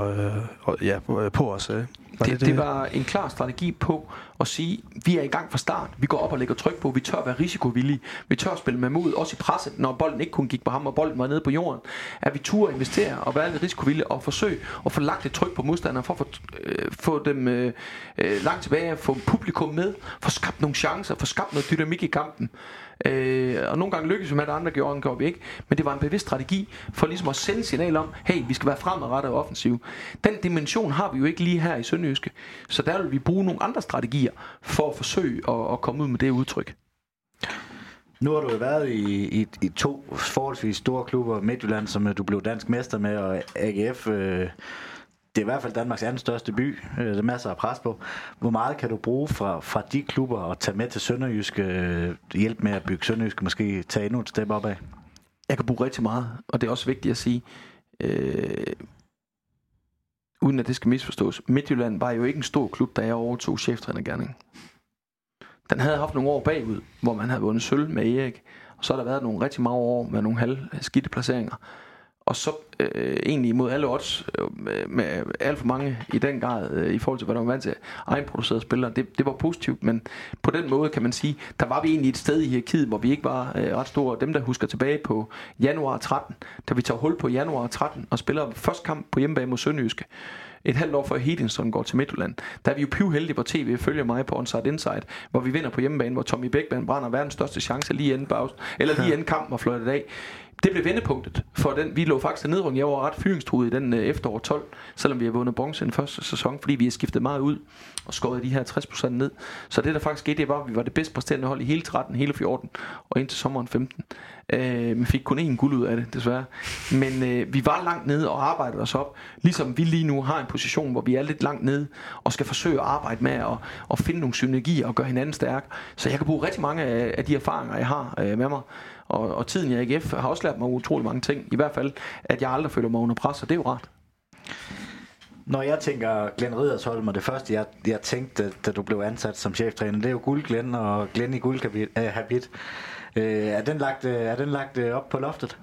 og, ja, på øh, os. Øh. Var det, det, det var en klar strategi på at sige, vi er i gang fra start. Vi går op og lægger tryk på. Vi tør være risikovillige. Vi tør spille med mod, også i presset, når bolden ikke kun gik på ham, og bolden var nede på jorden. At vi turde investere og være lidt risikovillige og forsøge at få lagt et tryk på modstanderne, for at få, øh, få dem øh, øh, langt tilbage, få publikum med, få skabt nogle chancer, få skabt noget dynamik i kampen. Øh, og nogle gange lykkedes vi med, at andre gjorde, den gjorde vi ikke. Men det var en bevidst strategi for ligesom at sende signal om, hey, vi skal være fremadrettet og offensiv. Den dimension har vi jo ikke lige her i Sønderjyske. Så der vil vi bruge nogle andre strategier for at forsøge at, at komme ud med det udtryk. Nu har du jo været i, i, i to forholdsvis store klubber, Midtjylland, som du blev dansk mester med, og AGF, øh, det er i hvert fald Danmarks anden største by. Øh, der er masser af pres på. Hvor meget kan du bruge fra, fra de klubber og tage med til Sønderjyske, øh, hjælp med at bygge Sønderjyske, måske tage endnu et step opad? Jeg kan bruge rigtig meget, og det er også vigtigt at sige, øh, uden at det skal misforstås, Midtjylland var jo ikke en stor klub, da jeg overtog cheftrænergærningen. Den havde haft nogle år bagud, hvor man havde vundet sølv med Erik, og så har der været nogle rigtig mange år med nogle halv skidte placeringer og så øh, egentlig mod alle odds, øh, med alt for mange i den grad, øh, i forhold til, hvad der var vant til egenproducerede spillere. Det, det var positivt, men på den måde kan man sige, der var vi egentlig et sted i hierarkiet, hvor vi ikke var øh, ret store. Dem, der husker tilbage på januar 13, da vi tager hul på januar 13 og spiller første kamp på hjemmebane mod Sønderjyske, et halvt år før Hedinson går til Midtjylland. Der er vi jo pivheldige, hvor tv følger mig på Onside Inside, hvor vi vinder på hjemmebane, hvor Tommy Bækman brænder verdens største chance lige inden pause, eller lige inden kampen og fløjtet af det blev vendepunktet for den. Vi lå faktisk nedrundt. Jeg var ret fyringstruet i den øh, efterår 12, selvom vi har vundet bronze i den første sæson, fordi vi har skiftet meget ud og skåret de her 60% ned. Så det der faktisk skete, det var, at vi var det bedst præsterende hold i hele 13, hele 14 og indtil sommeren 15. Øh, vi fik kun én guld ud af det, desværre. Men øh, vi var langt nede og arbejdede os op, ligesom vi lige nu har en position, hvor vi er lidt langt nede og skal forsøge at arbejde med at, at finde nogle synergier og gøre hinanden stærk. Så jeg kan bruge rigtig mange af, af de erfaringer, jeg har øh, med mig og, og tiden i AGF har også lært mig utrolig mange ting. I hvert fald, at jeg aldrig føler mig under pres, og det er jo rart. Når jeg tænker Glenn Riddersholm, og det første, jeg, jeg tænkte, da du blev ansat som cheftræner, det er jo guld Glenn og Glenn i guldhabit. Øh, er den lagt, øh, er den lagt øh, op på loftet?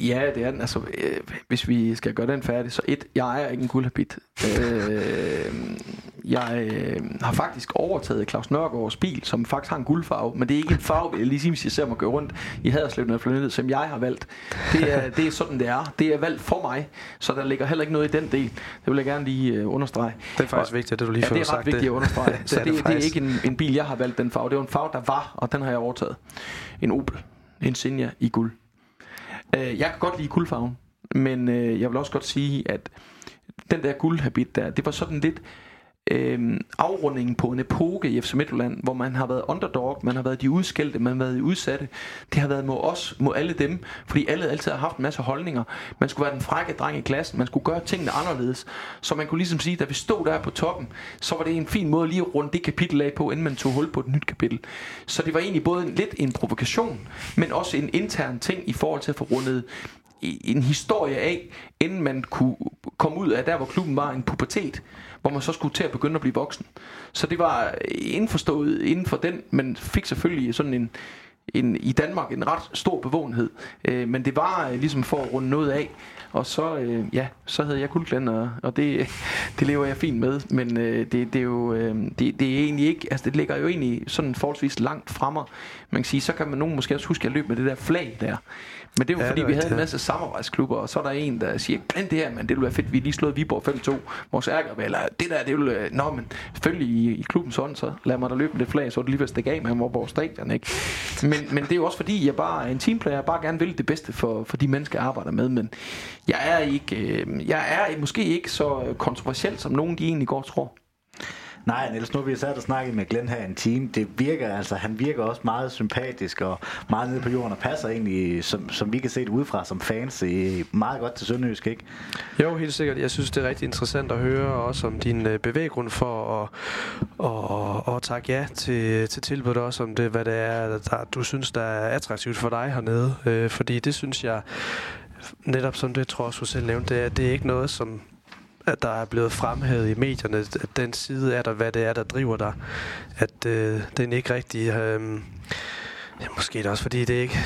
Ja, det er den. Altså, øh, hvis vi skal gøre den færdig, så et, jeg ejer ikke en guldhabit. øh, jeg øh, har faktisk overtaget Claus Nørgaards bil, som faktisk har en guldfarve, men det er ikke en farve, jeg lige jeg ser mig gå rundt i Haderslev, når jeg som jeg har valgt. Det er, det er sådan, det er. Det er valgt for mig, så der ligger heller ikke noget i den del. Det vil jeg gerne lige øh, understrege. Det er faktisk og, vigtigt, at du lige ja, får det er ret vigtigt det. at understrege. så det, det, det, er ikke en, en bil, jeg har valgt den farve. Det var en farve, der var, og den har jeg overtaget. En Opel. En Senja i guld. Øh, jeg kan godt lide guldfarven, men øh, jeg vil også godt sige, at den der guldhabit der, det var sådan lidt øh, afrundingen på en epoke i FC Midtjylland, hvor man har været underdog, man har været de udskældte, man har været de udsatte. Det har været mod os, mod alle dem, fordi alle altid har haft en masse holdninger. Man skulle være den frække dreng i klassen, man skulle gøre tingene anderledes. Så man kunne ligesom sige, da vi stod der på toppen, så var det en fin måde lige at runde det kapitel af på, inden man tog hul på et nyt kapitel. Så det var egentlig både en, lidt en provokation, men også en intern ting i forhold til at få rundet en historie af, inden man kunne komme ud af der, hvor klubben var en pubertet hvor man så skulle til at begynde at blive voksen. Så det var øh, indforstået inden for den, men fik selvfølgelig sådan en, en, i Danmark en ret stor bevågenhed. Øh, men det var øh, ligesom for at runde noget af. Og så, øh, ja, så havde jeg guldklænd, og, og det, det lever jeg fint med. Men øh, det, det, er jo, øh, det, det er egentlig ikke, altså det ligger jo egentlig sådan forholdsvis langt fremme. Man kan sige, så kan man nogen måske også huske, at jeg løb med det der flag der. Men det var ja, fordi, vi havde en masse samarbejdsklubber, og så er der en, der siger, glem det her, men det ville være fedt, vi lige slået Viborg 5-2, vores ærger, eller det der, det ville, øh, nå, men selvfølgelig i, i klubbens ånd, så lad mig da løbe med det flag, så er det lige ved at stikke af med vores stadion, ikke? Men, men det er jo også fordi, jeg bare er en teamplayer, jeg bare gerne vil det bedste for, for de mennesker, jeg arbejder med, men jeg er ikke, øh, jeg er måske ikke så kontroversiel, som nogen de egentlig går tror. Nej, Niels, nu har vi sat og snakket med Glenn her en time. Det virker, altså, han virker også meget sympatisk og meget nede på jorden og passer egentlig, som, som vi kan se det udefra som fans, meget godt til Sønderjysk, ikke? Jo, helt sikkert. Jeg synes, det er rigtig interessant at høre også om din øh, bevæggrund for at og, og, og takke ja til, til tilbuddet også om det, hvad det er, der, du synes, der er attraktivt for dig hernede. Øh, fordi det synes jeg, netop som det tror jeg også, du selv nævnte, det er, det er ikke noget, som at der er blevet fremhævet i medierne, at den side er der, hvad det er, der driver dig, at øh, den ikke rigtig... Øh, Ja, måske det også, fordi det ikke,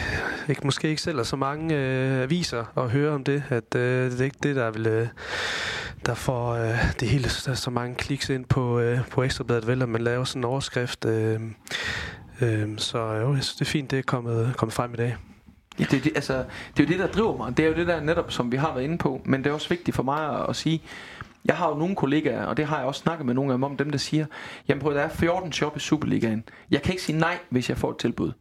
ikke måske ikke selv er så mange øh, aviser at høre om det, at øh, det er ikke det, der vil, øh, der får øh, det hele der så mange kliks ind på, øh, på Ekstrabladet, vel, at man laver sådan en overskrift. Øh, øh, så jo, jeg synes, det er fint, det er kommet, kommet frem i dag. Ja, det, er det, altså, det er jo det, der driver mig. Det er jo det der netop, som vi har været inde på. Men det er også vigtigt for mig at, at sige, jeg har jo nogle kollegaer, og det har jeg også snakket med nogle af dem om, dem der siger, jamen prøv, der er 14 job i Superligaen. Jeg kan ikke sige nej, hvis jeg får et tilbud.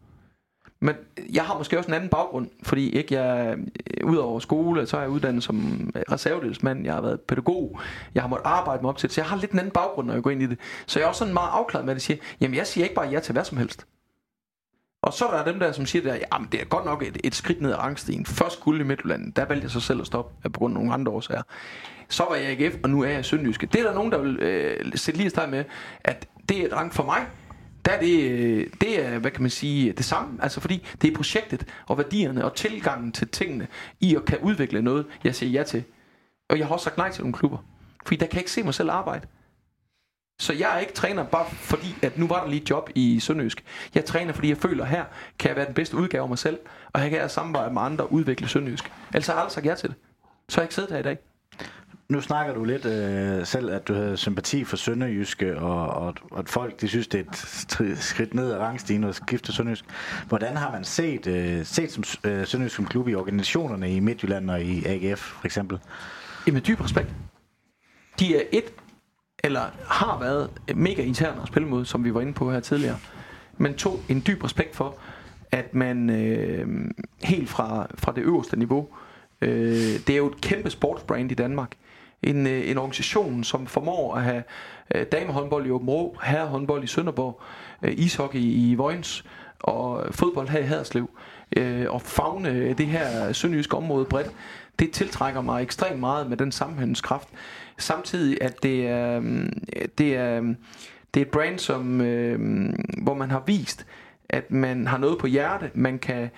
Men jeg har måske også en anden baggrund, fordi ikke jeg, øh, udover ud over skole, så er jeg uddannet som reservedelsmand, jeg har været pædagog, jeg har måttet arbejde mig op til det, så jeg har lidt en anden baggrund, når jeg går ind i det. Så jeg er også sådan meget afklaret med at sige, jamen jeg siger ikke bare ja til hvad som helst. Og så er der dem der, som siger, der, jamen, det er godt nok et, et skridt ned ad rangstien. Først guld i Midtjylland, der valgte jeg så selv at stoppe på grund af nogle andre årsager. Så var jeg i AGF, og nu er jeg Sønderjyske. Det er der nogen, der vil øh, sætte lige med, at det er et rang for mig. Der er det, øh, det er, hvad kan man sige, det samme. Altså fordi det er projektet og værdierne og tilgangen til tingene i at kan udvikle noget, jeg siger ja til. Og jeg har også sagt nej til nogle klubber. Fordi der kan jeg ikke se mig selv arbejde. Så jeg er ikke træner bare fordi, at nu var der lige et job i Sønderjysk. Jeg træner, fordi jeg føler, at her kan jeg være den bedste udgave af mig selv, og her kan jeg samarbejde med andre og udvikle Sønderjysk. Ellers har jeg aldrig sagt ja til det. Så har jeg ikke siddet her i dag. Nu snakker du lidt øh, selv, at du havde sympati for Sønderjyske, og, og, og at folk de synes, det er et skridt ned ad rangstigen og skifte Sønderjysk. Hvordan har man set, øh, set som, øh, Sønderjysk som klub i organisationerne i Midtjylland og i AGF for eksempel? Jamen dyb respekt. De er et eller har været mega interne at spille mod, som vi var inde på her tidligere. Men to, en dyb respekt for, at man øh, helt fra, fra det øverste niveau, øh, det er jo et kæmpe sportsbrand i Danmark. En, øh, en organisation, som formår at have øh, damehåndbold i Åben Rå, herrehåndbold i Sønderborg, øh, ishockey i Vojens og fodbold her i Haderslev, øh, og fagne øh, det her sønderjyske område bredt, det tiltrækker mig ekstremt meget med den sammenhængskraft. Samtidig at det er, øhm, det er, øhm, det er et brand, som, øh, hvor man har vist, at man har noget på hjerte, man kan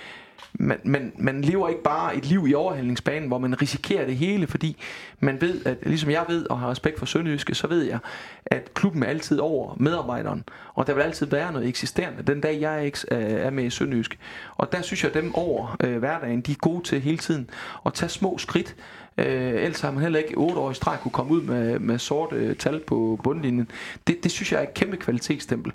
man, man, man lever ikke bare et liv i overhældningsbanen, hvor man risikerer det hele, fordi man ved, at ligesom jeg ved og har respekt for Sønderjyske, så ved jeg, at klubben er altid over medarbejderen, og der vil altid være noget eksisterende, den dag jeg ikke øh, er med i Sønderjyske. Og der synes jeg, at dem over øh, hverdagen, de er gode til hele tiden at tage små skridt, Øh, ellers har man heller ikke 8 år i streg kunne komme ud med, med sorte tal på bundlinjen. Det, det synes jeg er et kæmpe kvalitetsstempel.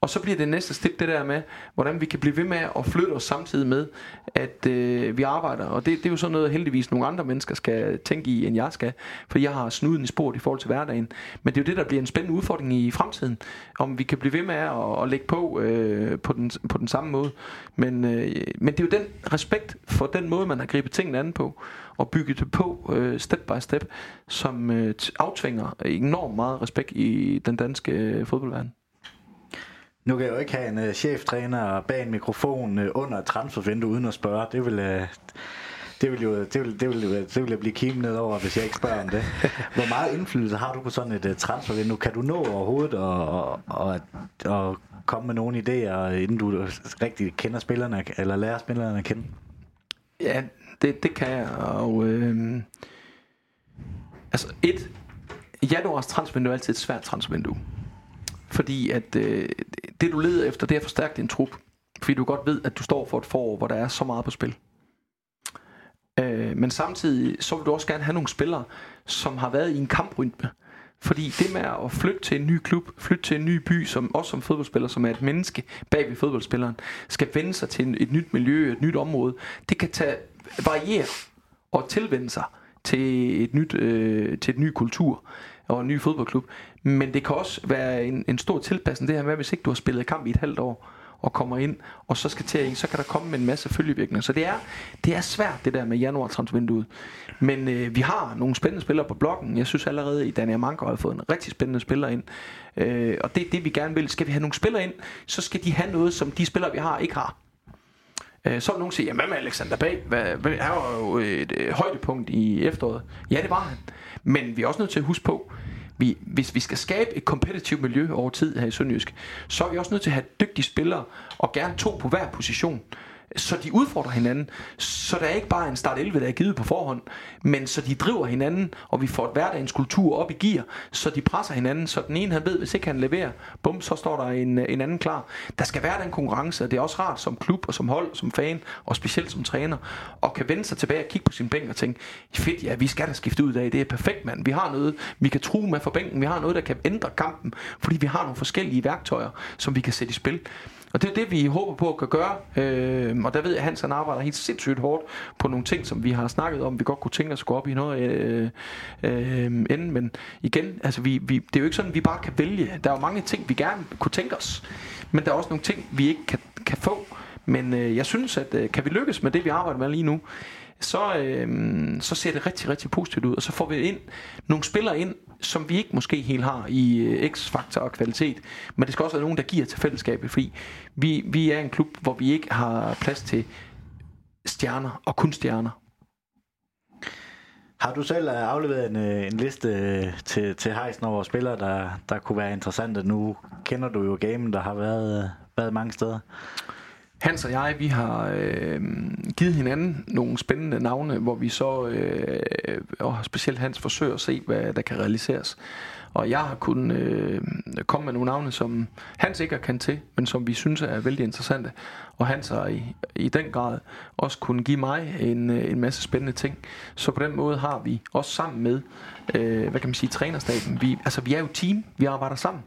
Og så bliver det næste step det der med, hvordan vi kan blive ved med at flytte os samtidig med, at øh, vi arbejder. Og det, det er jo sådan noget, heldigvis nogle andre mennesker skal tænke i, end jeg skal. For jeg har snuden i sporet i forhold til hverdagen. Men det er jo det, der bliver en spændende udfordring i fremtiden. Om vi kan blive ved med at, at lægge på øh, på, den, på den samme måde. Men, øh, men det er jo den respekt for den måde, man har gribet tingene an på og bygget det på øh, step by step, som øh, aftvinger enormt meget respekt i den danske øh, fodboldverden. Nu kan jeg jo ikke have en uh, cheftræner bag en mikrofon uh, under et transfervindue uden at spørge. Det vil, uh, det vil jo det vil, det vil, det vil jeg blive kimet ned over, hvis jeg ikke spørger om det. Hvor meget indflydelse har du på sådan et uh, transfervindue? Kan du nå overhovedet at, og, og, og komme med nogle idéer, inden du rigtig kender spillerne, eller lærer spillerne at kende? Ja, det, det kan jeg. Og, øh, altså et, januars transfervindue er altid et svært transfervindue. Fordi at øh, det du leder efter, det er at forstærke din trup. Fordi du godt ved, at du står for et forår, hvor der er så meget på spil. Øh, men samtidig, så vil du også gerne have nogle spillere, som har været i en kamprytme. Fordi det med at flytte til en ny klub, flytte til en ny by, som også som fodboldspiller, som er et menneske bag ved fodboldspilleren, skal vende sig til et nyt miljø, et nyt område, det kan tage variere og tilvende sig til et nyt øh, til et ny kultur og en ny fodboldklub. Men det kan også være en, en stor tilpasning, det her med, hvis ikke du har spillet kamp i et halvt år, og kommer ind, og så skal til så kan der komme en masse følgevirkninger. Så det er, det er svært, det der med januar transvinduet. Men øh, vi har nogle spændende spillere på blokken. Jeg synes allerede, i Daniel Manker har fået en rigtig spændende spiller ind. Øh, og det er det, vi gerne vil. Skal vi have nogle spillere ind, så skal de have noget, som de spillere, vi har, ikke har. Øh, så vil nogen sige, hvad med Alexander Bag? Hvad, hvad, han var jo et øh, højdepunkt i efteråret. Ja, det var han. Men vi er også nødt til at huske på, vi, hvis vi skal skabe et kompetitivt miljø over tid her i Sønderjysk, så er vi også nødt til at have dygtige spillere, og gerne to på hver position så de udfordrer hinanden, så der er ikke bare en start 11, der er givet på forhånd, men så de driver hinanden, og vi får et hverdagens kultur op i gear, så de presser hinanden, så den ene han ved, hvis ikke han leverer, bum, så står der en, en anden klar. Der skal være den konkurrence, og det er også rart som klub og som hold, som fan, og specielt som træner, og kan vende sig tilbage og kigge på sin bænk og tænke, fedt, ja, vi skal da skifte ud af, det er perfekt, mand. Vi har noget, vi kan true med for bænken, vi har noget, der kan ændre kampen, fordi vi har nogle forskellige værktøjer, som vi kan sætte i spil. Og det er det, vi håber på at kan gøre. Øh, og der ved jeg, at Hans han arbejder helt sindssygt hårdt på nogle ting, som vi har snakket om, vi godt kunne tænke os at gå op i noget øh, øh, enden. Men igen, altså vi, vi, det er jo ikke sådan, at vi bare kan vælge. Der er jo mange ting, vi gerne kunne tænke os. Men der er også nogle ting, vi ikke kan, kan få. Men øh, jeg synes, at øh, kan vi lykkes med det, vi arbejder med lige nu, så, øh, så ser det rigtig, rigtig positivt ud. Og så får vi ind nogle spillere ind, som vi ikke måske helt har i øh, x-faktor og kvalitet. Men det skal også være nogen, der giver til fællesskabet, fordi vi, vi er en klub, hvor vi ikke har plads til stjerner og kun stjerner. Har du selv øh, afleveret en, øh, en liste øh, til, til Heisen over spillere, der, der kunne være interessante? Nu kender du jo gamen, der har været, været mange steder. Hans og jeg, vi har øh, givet hinanden nogle spændende navne, hvor vi så, øh, og specielt Hans, forsøger at se, hvad der kan realiseres. Og jeg har kunnet øh, komme med nogle navne, som Hans ikke har kendt til, men som vi synes er vældig interessante. Og Hans har i, i den grad også kunne give mig en, øh, en masse spændende ting. Så på den måde har vi også sammen med, øh, hvad kan man sige, trænerstaben. Vi, altså vi er jo team, vi arbejder sammen.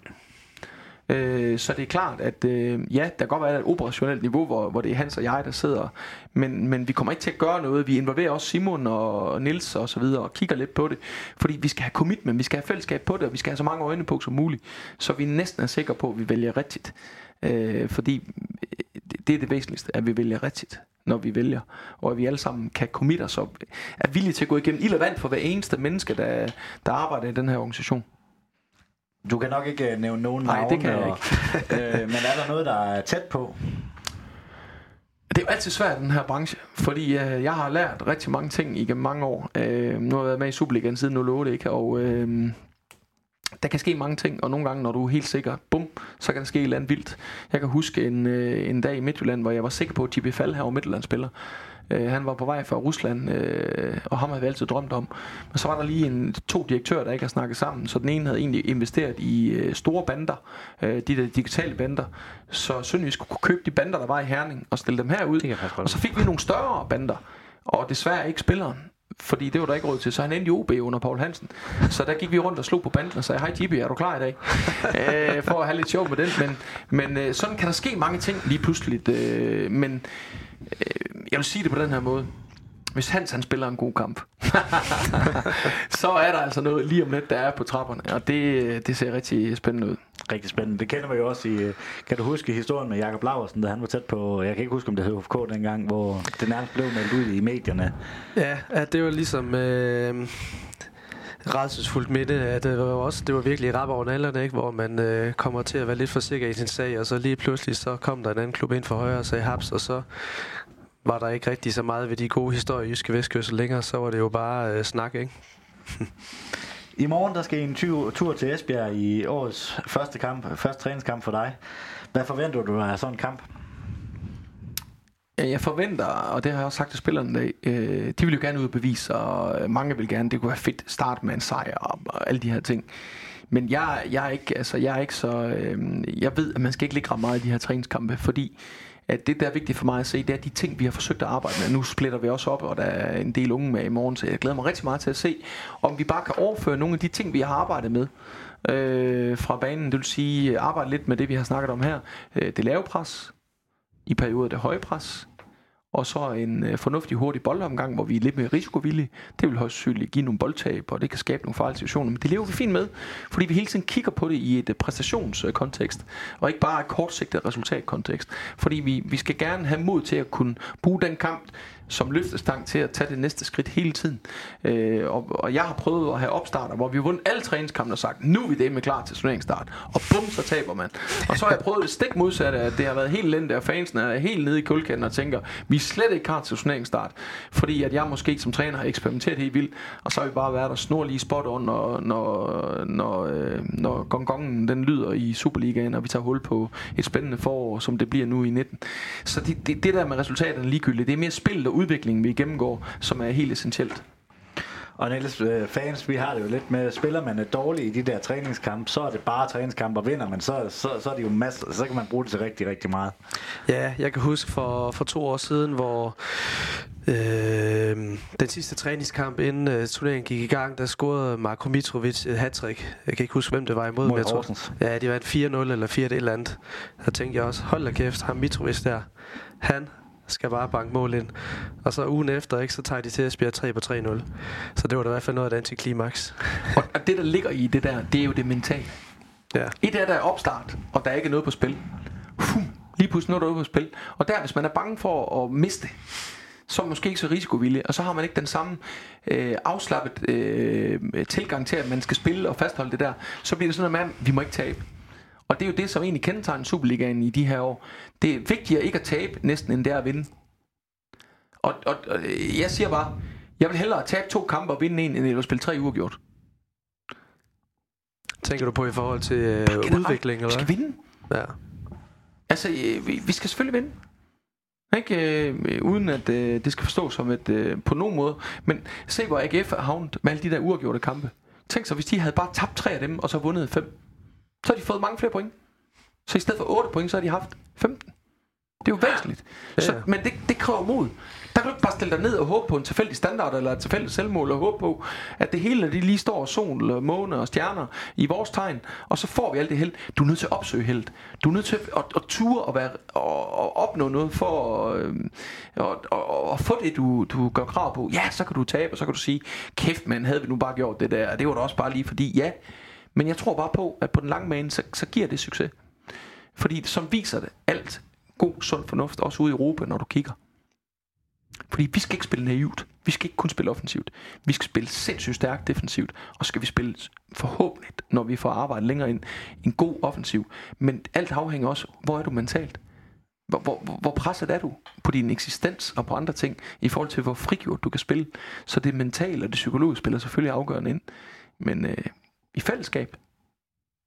Øh, så det er klart, at øh, ja, der kan godt være et operationelt niveau, hvor, hvor det er Hans og jeg, der sidder, men, men vi kommer ikke til at gøre noget. Vi involverer også Simon og Nils og så videre og kigger lidt på det, fordi vi skal have commitment, vi skal have fællesskab på det, og vi skal have så mange øjne på som muligt, så vi næsten er sikre på, at vi vælger rigtigt. Øh, fordi øh, det er det væsentligste, at vi vælger rigtigt når vi vælger, og at vi alle sammen kan committe os og er villige til at gå igennem ild og vand for hver eneste menneske, der, der arbejder i den her organisation. Du kan nok ikke øh, nævne nogen Nej, navne. det kan jeg og, øh, men er der noget, der er tæt på? Det er jo altid svært i den her branche, fordi øh, jeg har lært rigtig mange ting igennem mange år. Øh, nu har jeg været med i Superligaen siden 08, ikke? og øh, der kan ske mange ting, og nogle gange, når du er helt sikker, bum, så kan der ske et eller andet vildt. Jeg kan huske en, øh, en dag i Midtjylland, hvor jeg var sikker på, at Tibi Fall her var Midtjylland spiller. Øh, han var på vej fra Rusland, øh, og ham havde vi altid drømt om. Men så var der lige en, to direktører, der ikke har snakket sammen, så den ene havde egentlig investeret i øh, store bander, øh, de der digitale bander, så Sønderjysk kunne købe de bander, der var i Herning, og stille dem herud. Og så fik vi nogle større bander, og desværre ikke spilleren fordi det var der ikke råd til. Så han endte i OB under Paul Hansen. Så der gik vi rundt og slog på banden og sagde, hej Tibi, er du klar i dag? øh, for at have lidt sjov med den. Men, men øh, sådan kan der ske mange ting lige pludselig. Øh, men jeg vil sige det på den her måde. Hvis Hans han spiller en god kamp, så er der altså noget lige om lidt, der er på trapperne. Og det, det ser rigtig spændende ud. Rigtig spændende. Det kender vi jo også i... Kan du huske historien med Jakob Laversen, da han var tæt på... Jeg kan ikke huske, om det hed HFK dengang, hvor det nærmest blev meldt ud i medierne. Ja, ja det var ligesom... Øh rædselsfuldt minde. At det var også det var virkelig rap over nallerne, ikke? hvor man øh, kommer til at være lidt for sikker i sin sag, og så lige pludselig så kom der en anden klub ind for højre og sagde haps, og så var der ikke rigtig så meget ved de gode historier i Jyske Vestkørsel længere, så var det jo bare øh, snak, ikke? I morgen der skal I en tur, tur til Esbjerg i årets første kamp, første træningskamp for dig. Hvad forventer du af sådan en kamp? Jeg forventer, og det har jeg også sagt til spillerne i dag, øh, de vil jo gerne ud og bevise, og mange vil gerne, det kunne være fedt start med en sejr og, og alle de her ting. Men jeg, jeg, er ikke, altså, jeg er ikke så... Øh, jeg ved, at man skal ikke ligge ret meget i de her træningskampe, fordi at det, der er vigtigt for mig at se, det er de ting, vi har forsøgt at arbejde med. Nu splitter vi også op, og der er en del unge med i morgen, så jeg glæder mig rigtig meget til at se, om vi bare kan overføre nogle af de ting, vi har arbejdet med øh, fra banen. Det vil sige, arbejde lidt med det, vi har snakket om her. Øh, det lave pres, i perioder det høje pres, og så en øh, fornuftig hurtig boldomgang, hvor vi er lidt mere risikovillige. Det vil højst sandsynligt give nogle boldtab, og det kan skabe nogle farlige situationer, men det lever vi fint med, fordi vi hele tiden kigger på det i et øh, præstationskontekst, og ikke bare et kortsigtet resultatkontekst. Fordi vi, vi skal gerne have mod til at kunne bruge den kamp som løftestang til at tage det næste skridt hele tiden. Øh, og, og jeg har prøvet at have opstarter, hvor vi har vundet alle træningskampe og sagt, nu er vi det med klar til turneringsstart. Og bum, så taber man. Og så har jeg prøvet det stik modsatte, at det har været helt lente, og fansene er helt nede i kulkanten og tænker, vi er slet ikke klar til turneringsstart. Fordi at jeg måske som træner har eksperimenteret helt vildt, og så har vi bare været der snor lige spot on, når, når, når, øh, når gongongen den lyder i Superligaen, og vi tager hul på et spændende forår, som det bliver nu i 19. Så det, det, det der med resultaterne ligegyldigt, det er mere spillet og udviklingen, vi gennemgår, som er helt essentielt. Og Niels, øh, fans, vi har det jo lidt med, spiller man er dårlig i de der træningskampe, så er det bare træningskampe og vinder, men så, så, så er det jo masser, så kan man bruge det til rigtig, rigtig meget. Ja, jeg kan huske for, for to år siden, hvor øh, den sidste træningskamp inden øh, turneringen gik i gang, der scorede Marko Mitrovic et hat -trick. Jeg kan ikke huske, hvem det var imod. Mod men jeg tror, Horsens. ja, det var en 4-0 eller 4 et eller andet. Der tænkte jeg også, hold da kæft, ham Mitrovic der, han skal bare banke mål ind. Og så ugen efter, ikke, så tager de til at spille 3 på 3-0. Så det var da i hvert fald noget af det antiklimaks. Og, det, der ligger i det der, det er jo det mentale. ja. Et er, der er opstart, og der er ikke noget på spil. Fuh, lige pludselig noget der er på spil. Og der, hvis man er bange for at miste, så er man måske ikke så risikovillig, og så har man ikke den samme øh, afslappet øh, tilgang til, at man skal spille og fastholde det der. Så bliver det sådan noget med, at vi må ikke tabe. Og det er jo det, som egentlig kendetegner Superligaen i de her år. Det er vigtigere ikke at tabe næsten, end det er at vinde. Og, og, og jeg siger bare, jeg vil hellere tabe to kampe og vinde en, end at spille tre uafgjort. Tænker du på i forhold til øh, udvikling, Vi eller skal hvad? vinde. Ja. Altså, øh, vi, vi skal selvfølgelig vinde. Ikke, øh, uden at øh, det skal forstås som et øh, på nogen måde. Men se, hvor AGF er havnet med alle de der uafgjorte kampe. Tænk så, hvis de havde bare tabt tre af dem, og så vundet fem. Så har de fået mange flere point. Så i stedet for 8 point, så har de haft 15. Det er jo væsentligt. Ja, Så, men det, det kræver mod. Der kan du ikke bare stille dig ned og håbe på en tilfældig standard eller et tilfældigt selvmål og håbe på, at det hele det lige står sol, og måne og stjerner i vores tegn, og så får vi alt det held. Du er nødt til at opsøge held. Du er nødt til at, at, at ture og, være, og, og opnå noget for at, øh, og, og, og få det, du, du gør krav på. Ja, så kan du tabe, og så kan du sige, kæft mand, havde vi nu bare gjort det der. Det var da også bare lige fordi, ja. Men jeg tror bare på, at på den lange bane, så, så giver det succes. Fordi som viser det alt god, sund fornuft, også ude i Europa, når du kigger. Fordi vi skal ikke spille naivt. Vi skal ikke kun spille offensivt. Vi skal spille sindssygt stærkt defensivt. Og skal vi spille forhåbentlig, når vi får arbejdet længere ind, en god offensiv. Men alt afhænger også, hvor er du mentalt? Hvor, hvor, hvor presset er du på din eksistens og på andre ting, i forhold til, hvor frigjort du kan spille? Så det mentale og det psykologiske spiller selvfølgelig afgørende ind. Men øh, i fællesskab,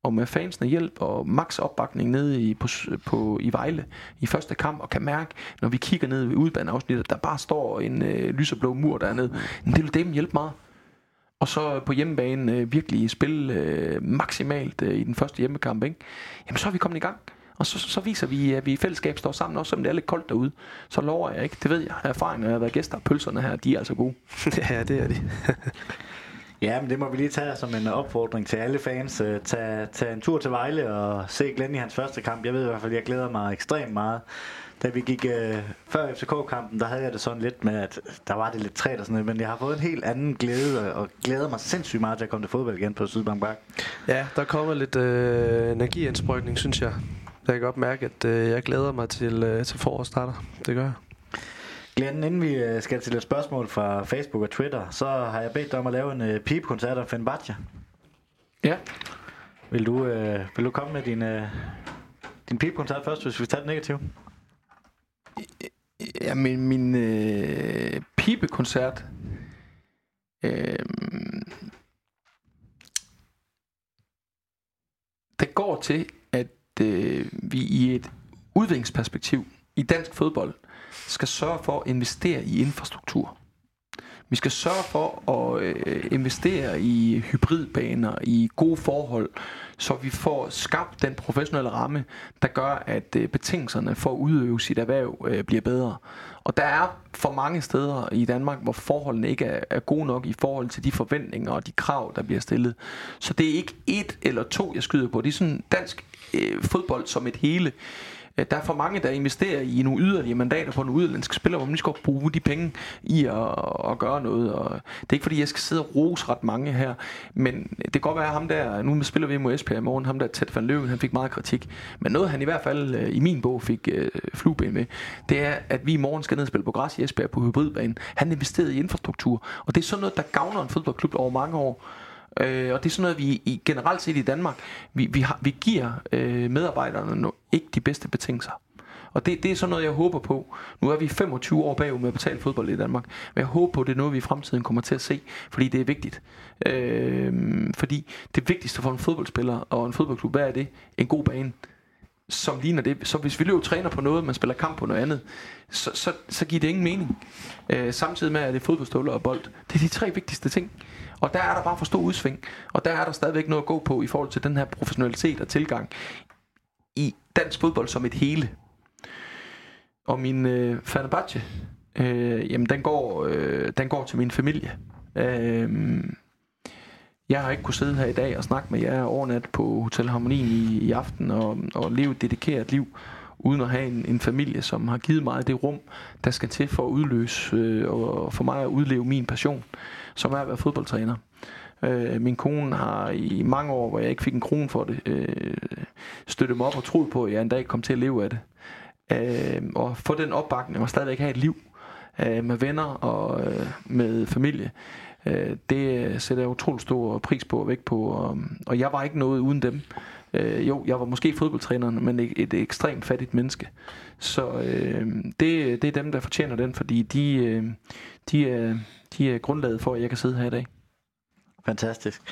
og med fansene hjælp og max opbakning nede i, på, på, i Vejle i første kamp, og kan mærke, når vi kigger ned ved udbaneafsnittet, der bare står en øh, lyseblå mur dernede. Men det vil dem hjælpe meget. Og så på hjemmebane øh, virkelig spille øh, maksimalt øh, i den første hjemmekamp, ikke? Jamen så er vi kommet i gang. Og så, så viser vi, at vi i fællesskab står sammen, også selvom det er lidt koldt derude. Så lover jeg ikke. Det ved jeg. Erfaring, når jeg har været gæster af pølserne her, de er altså gode. ja, det er de. Ja, men det må vi lige tage som en opfordring til alle fans. Øh, Tag, tag en tur til Vejle og se Glenn i hans første kamp. Jeg ved i hvert fald, jeg glæder mig ekstremt meget. Da vi gik øh, før FCK-kampen, der havde jeg det sådan lidt med, at der var det lidt træt og sådan noget, men jeg har fået en helt anden glæde, og glæder mig sindssygt meget til at komme til fodbold igen på Sydbank Park. Ja, der kommer lidt øh, energiindsprøjtning, synes jeg. Jeg kan godt mærke, at øh, jeg glæder mig til, øh, til foråret starter. Det gør jeg. Glenn, inden vi øh, skal til et spørgsmål fra Facebook og Twitter, så har jeg bedt dig om at lave en øh, pipekoncert af Fenerbahce. Ja. Vil du, øh, vil du komme med din, øh, din pipekoncert først, hvis vi tager det negativt? Ja, min, min øh, pibekoncert. Øh, det går til, at øh, vi i et udviklingsperspektiv i dansk fodbold skal sørge for at investere i infrastruktur. Vi skal sørge for at øh, investere i hybridbaner, i gode forhold, så vi får skabt den professionelle ramme, der gør, at øh, betingelserne for at udøve sit erhverv øh, bliver bedre. Og der er for mange steder i Danmark, hvor forholdene ikke er, er gode nok i forhold til de forventninger og de krav, der bliver stillet. Så det er ikke et eller to, jeg skyder på. Det er sådan dansk øh, fodbold som et hele. Øh, der er for mange, der investerer i nogle yderligere mandater på en udenlandsk spiller, hvor man lige skal bruge de penge i at, at gøre noget. Og det er ikke fordi, jeg skal sidde og rose ret mange her, men det kan godt være ham der, nu spiller vi mod Esbjerg i morgen, ham der Tæt van Løven, han fik meget kritik. Men noget han i hvert fald øh, i min bog fik øh, flueben med, det er, at vi i morgen skal ned og spille på græs i Esbjerg på hybridbanen. Han investerede i infrastruktur, og det er sådan noget, der gavner en fodboldklub over mange år. Øh, og det er sådan noget, vi i, generelt set i Danmark, vi, vi, har, vi giver øh, medarbejderne no, ikke de bedste betingelser. Og det, det er sådan noget, jeg håber på. Nu er vi 25 år bagud med at betale fodbold i Danmark. Men jeg håber på, at det er noget, vi i fremtiden kommer til at se. Fordi det er vigtigt. Øh, fordi det vigtigste for en fodboldspiller og en fodboldklub, hvad er det? En god bane som ligner det. Så hvis vi løber træner på noget, man spiller kamp på noget andet, så, så, så giver det ingen mening. Øh, samtidig med, at det er fodboldstøvler og bold. Det er de tre vigtigste ting. Og der er der bare for stor udsving. Og der er der stadigvæk noget at gå på i forhold til den her professionalitet og tilgang i dansk fodbold som et hele. Og min øh, Fenerbahce, øh, jamen den går, øh, den går til min familie. Øh, jeg har ikke kunnet sidde her i dag og snakke med jer overnat på Hotel Harmonien i, i aften og, og leve et dedikeret liv uden at have en, en familie, som har givet mig det rum, der skal til for at udløse øh, og for mig at udleve min passion, som er at være fodboldtræner. Øh, min kone har i mange år, hvor jeg ikke fik en krone for det, øh, støttet mig op og troet på, at jeg en dag kom til at leve af det. Øh, og få den opbakning og stadigvæk have et liv øh, med venner og øh, med familie. Øh, det sætter jeg utrolig stor pris på og vægt på. Og, og jeg var ikke noget uden dem. Øh, jo, jeg var måske fodboldtræneren, men et, et ekstremt fattigt menneske. Så øh, det, det er dem, der fortjener den, fordi de, øh, de, er, de er grundlaget for, at jeg kan sidde her i dag. Fantastisk.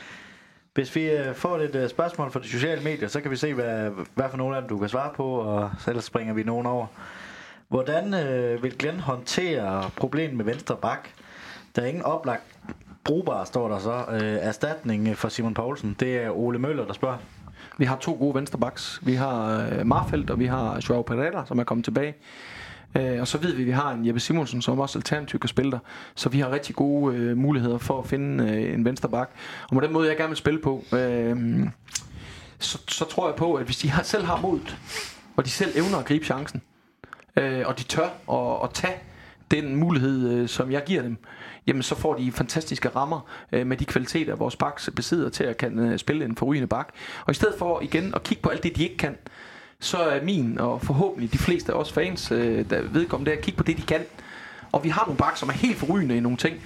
Hvis vi øh, får lidt øh, spørgsmål fra de sociale medier, så kan vi se, hvad, hvad for nogle af dem du kan svare på, og så ellers springer vi nogen over. Hvordan øh, vil Glenn håndtere problemet med venstre bak? Der er ingen oplagt brugbar, står der så. Øh, erstatning for Simon Poulsen. Det er Ole Møller, der spørger. Vi har to gode vensterbacks. Vi har øh, Marfeldt, og vi har Joao Pereira, som er kommet tilbage. Øh, og så ved vi, at vi har en Jeppe Simonsen, som også alternativt kan spille der. Så vi har rigtig gode øh, muligheder for at finde øh, en vensterbak. Og med den måde, jeg gerne vil spille på, øh, så, så tror jeg på, at hvis de har, selv har modet, og de selv evner at gribe chancen, øh, og de tør at, at tage den mulighed, øh, som jeg giver dem, jamen så får de fantastiske rammer øh, med de kvaliteter, vores baks besidder til at kan øh, spille en forrygende bak. Og i stedet for igen at kigge på alt det, de ikke kan, så er min og forhåbentlig de fleste af os fans, øh, der vedkommende, det at kigge på det, de kan. Og vi har nogle bak, som er helt forrygende i nogle ting.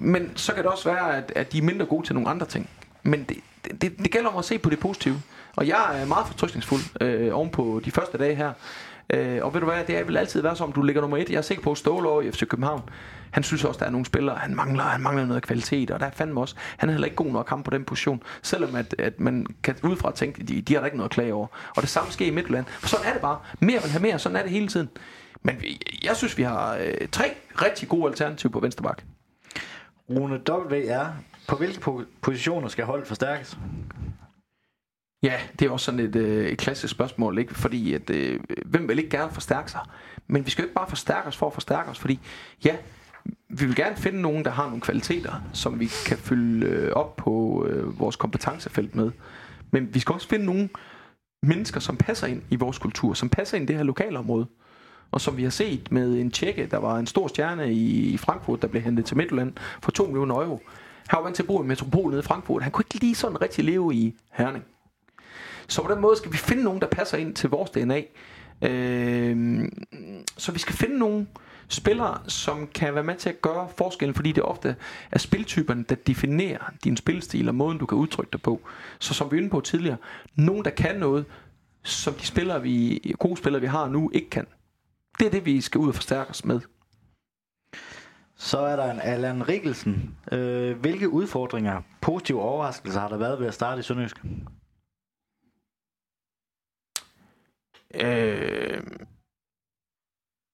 Men så kan det også være, at, at de er mindre gode til nogle andre ting. Men det, det, det gælder om at se på det positive. Og jeg er meget fortrystningsfuld øh, oven på de første dage her. Øh, og ved du hvad, det vil altid være som, du ligger nummer et. Jeg er sikker på, at Ståle over i FC København, han synes også, der er nogle spillere, han mangler, han mangler noget kvalitet, og der er fandme også, han er heller ikke god nok ham på den position, selvom at, at man kan udefra tænke, de, de har da ikke noget at klage over. Og det samme sker i Midtjylland. For sådan er det bare. Mere vil have mere, sådan er det hele tiden. Men jeg synes, vi har øh, tre rigtig gode alternativer på venstre bak. Rune W.R. På hvilke positioner skal holdet forstærkes? Ja, det er også sådan et, øh, et klassisk spørgsmål, ikke? fordi at, øh, hvem vil ikke gerne forstærke sig? Men vi skal jo ikke bare forstærke os for at forstærke os, fordi ja, vi vil gerne finde nogen, der har nogle kvaliteter, som vi kan fylde øh, op på øh, vores kompetencefelt med. Men vi skal også finde nogle mennesker, som passer ind i vores kultur, som passer ind i det her lokalområde. Og som vi har set med en tjekke, der var en stor stjerne i Frankfurt, der blev hentet til Midtjylland for 2 millioner euro. Han var vant til at bo i metropol nede i Frankfurt. Han kunne ikke lige sådan rigtig leve i Herning. Så på den måde skal vi finde nogen, der passer ind til vores DNA. Øh, så vi skal finde nogen spillere, som kan være med til at gøre forskellen, fordi det ofte er spiltyperne, der definerer din spilstil og måden, du kan udtrykke dig på. Så som vi er inde på tidligere, nogen, der kan noget, som de spillere, vi, gode spillere, vi har nu, ikke kan. Det er det, vi skal ud og forstærke os med. Så er der en Allan Rikkelsen. Øh, hvilke udfordringer, positive overraskelser har der været ved at starte i Sønderjysk? Øh,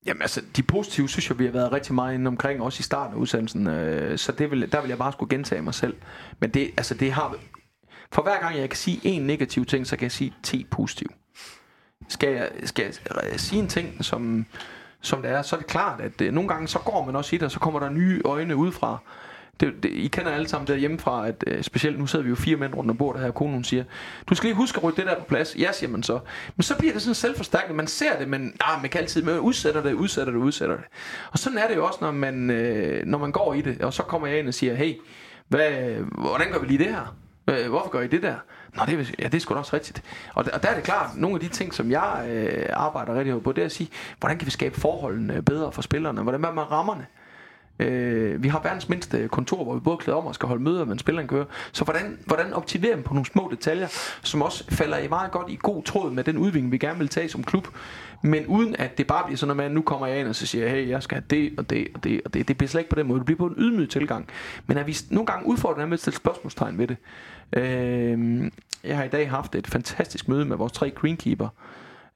jamen altså, de positive synes jeg, vi har været rigtig meget inde omkring, også i starten af udsendelsen. Øh, så det vil, der vil jeg bare skulle gentage mig selv. Men det, altså, det har... For hver gang jeg kan sige en negativ ting, så kan jeg sige 10 positive. Skal jeg, skal jeg øh, sige en ting, som, som det er, så er det klart, at øh, nogle gange så går man også i det, og så kommer der nye øjne udefra, det, det, I kender alle sammen der hjemmefra, at øh, specielt nu sidder vi jo fire mænd rundt om bordet her, og konen siger, du skal lige huske at rykke det der på plads. Ja, siger man så. Men så bliver det sådan selvforstærkende. Man ser det, men ah, man kan altid man udsætter det, udsætter det, udsætter det. Og sådan er det jo også, når man, øh, når man går i det. Og så kommer jeg ind og siger, hey, hvad, hvordan gør vi lige det her? Hvorfor gør I det der? Nå, det er, ja, det er sgu da også rigtigt. Og der, og der er det klart, nogle af de ting, som jeg øh, arbejder rigtig på, det er at sige, hvordan kan vi skabe forholdene bedre for spillerne? Hvordan er man rammerne? Øh, vi har verdens mindste kontor, hvor vi både klæder om og skal holde møder, men spilleren kører. Så hvordan, hvordan optimerer vi på nogle små detaljer, som også falder i meget godt i god tråd med den udvikling, vi gerne vil tage som klub, men uden at det bare bliver sådan noget med, at nu kommer jeg ind og så siger, hey, jeg skal have det og det og det og det. Det bliver slet ikke på den måde. Det bliver på en ydmyg tilgang. Men at vi nogle gange udfordrer med at stille spørgsmålstegn ved det. Øh, jeg har i dag haft et fantastisk møde med vores tre greenkeeper,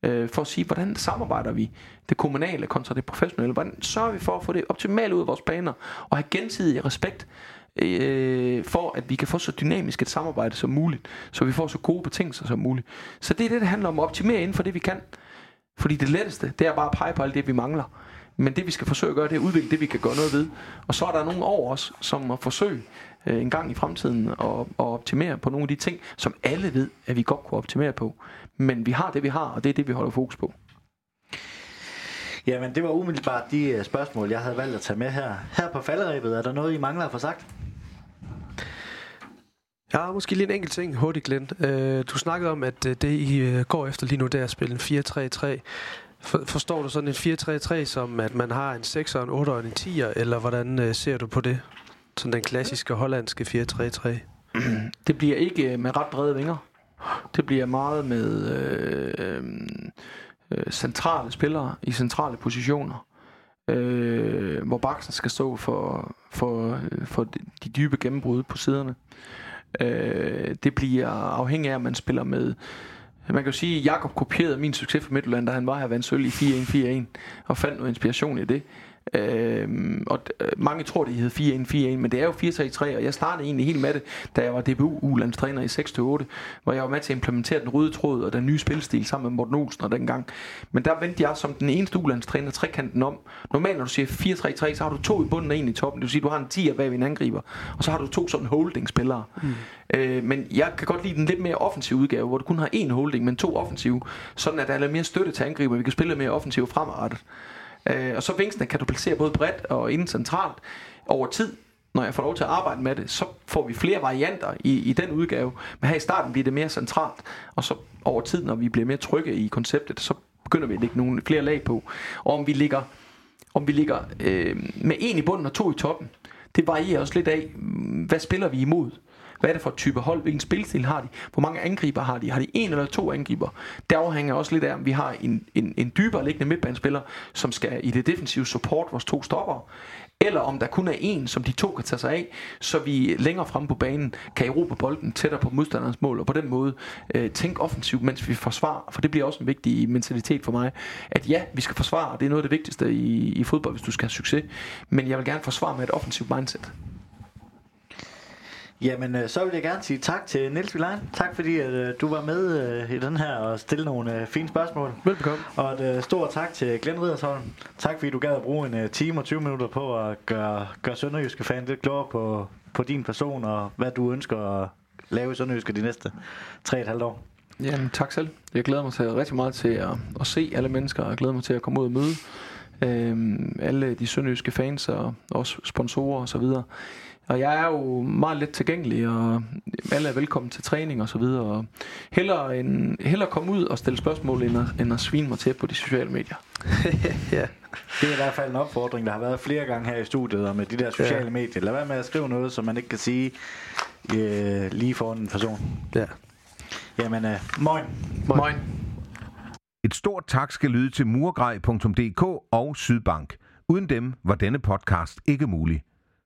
øh, for at sige, hvordan samarbejder vi det kommunale kontra det professionelle? Hvordan sørger vi for at få det optimalt ud af vores planer og have gensidig respekt øh, for at vi kan få så dynamisk et samarbejde som muligt, så vi får så gode betingelser som muligt. Så det er det, det handler om at optimere inden for det, vi kan. Fordi det letteste, det er bare at pege på alt det, vi mangler. Men det vi skal forsøge at gøre, det er at udvikle det, vi kan gøre noget ved. Og så er der nogen over os, som må forsøge øh, en gang i fremtiden at, at optimere på nogle af de ting, som alle ved, at vi godt kunne optimere på. Men vi har det, vi har, og det er det, vi holder fokus på. Jamen, det var umiddelbart de øh, spørgsmål, jeg havde valgt at tage med her. Her på falderæbet, er der noget, I mangler at få sagt? Ja, måske lige en enkelt ting hurtigt, Glenn. Uh, du snakkede om, at uh, det I uh, går efter lige nu, det er at spille en 4-3-3. For, forstår du sådan en 4-3-3 som, at man har en 6'er, en 8'er og en 10'er, eller hvordan ser du på det? Sådan den klassiske hollandske 4-3-3. Det bliver ikke med ret brede vinger. Det bliver meget med øh, øh, centrale spillere i centrale positioner. Øh, hvor baksen skal stå for, for, for de dybe gennembrud på siderne. Øh, det bliver afhængig af, at man spiller med man kan jo sige, at Jakob kopierede min succes for Midtjylland, da han var her vandt sølv i 4-1-4-1, og fandt noget inspiration i det. Øhm, og øh, mange tror, det hed 4-1-4-1, men det er jo 4-3-3, og jeg startede egentlig helt med det, da jeg var DBU-landstræner i 6-8, hvor jeg var med til at implementere den røde tråd og den nye spilstil sammen med Morten Olsen og dengang. Men der vendte jeg som den eneste ulandstræner trekanten om. Normalt, når du siger 4-3-3, så har du to i bunden og en i toppen. Det vil sige, du har en 10 bag ved en angriber, og så har du to sådan holding-spillere. Mm. Øh, men jeg kan godt lide den lidt mere offensive udgave, hvor du kun har en holding, men to offensive, sådan at der er lidt mere støtte til angriber. Vi kan spille mere offensivt fremadrettet. Øh, og så vingsene kan du placere både bredt og inden centralt over tid. Når jeg får lov til at arbejde med det, så får vi flere varianter i, i den udgave. Men her i starten bliver det mere centralt, og så over tid, når vi bliver mere trygge i konceptet, så begynder vi at lægge nogle flere lag på. Og om vi ligger, om vi ligger øh, med en i bunden og to i toppen, det varierer også lidt af, hvad spiller vi imod. Hvad er det for type hold? Hvilken spilstil har de? Hvor mange angriber har de? Har de en eller to angriber? Der afhænger også lidt af, om vi har en, en, en dybere liggende midtbanespiller, som skal i det defensive support vores to stopper, eller om der kun er en, som de to kan tage sig af, så vi længere frem på banen kan erobre bolden tættere på modstanderens mål, og på den måde øh, tænke offensivt, mens vi forsvarer, for det bliver også en vigtig mentalitet for mig, at ja, vi skal forsvare, det er noget af det vigtigste i, i fodbold, hvis du skal have succes, men jeg vil gerne forsvare med et offensivt mindset. Jamen, øh, så vil jeg gerne sige tak til Niels Vilein. Tak fordi at, uh, du var med uh, i den her og stille nogle fine spørgsmål. Velbekomme. Og et stort tak til Glenn Ridersholm. Tak fordi du gad at bruge en time og 20 minutter på at gøre, gøre Sønderjyske fan lidt klogere på, på din person og hvad du ønsker at lave i Sønderjyske de næste 3,5 år. Jamen, tak selv. Jeg glæder mig til rigtig meget til at, at se alle mennesker, og jeg glæder mig til at komme ud og møde øh, alle de sønderjyske fans og også sponsorer og så videre. Og jeg er jo meget let tilgængelig, og alle er velkommen til træning og så videre. Og hellere, en, hellere komme ud og stille spørgsmål, end at, end at svine mig til på de sociale medier. ja. Det er i hvert fald en opfordring, der har været flere gange her i studiet, og med de der sociale ja. medier. Lad være med at skrive noget, som man ikke kan sige øh, lige foran en person. Ja. Jamen, øh, moin. moin. Moin. Et stort tak skal lyde til murgrej.dk og Sydbank. Uden dem var denne podcast ikke mulig.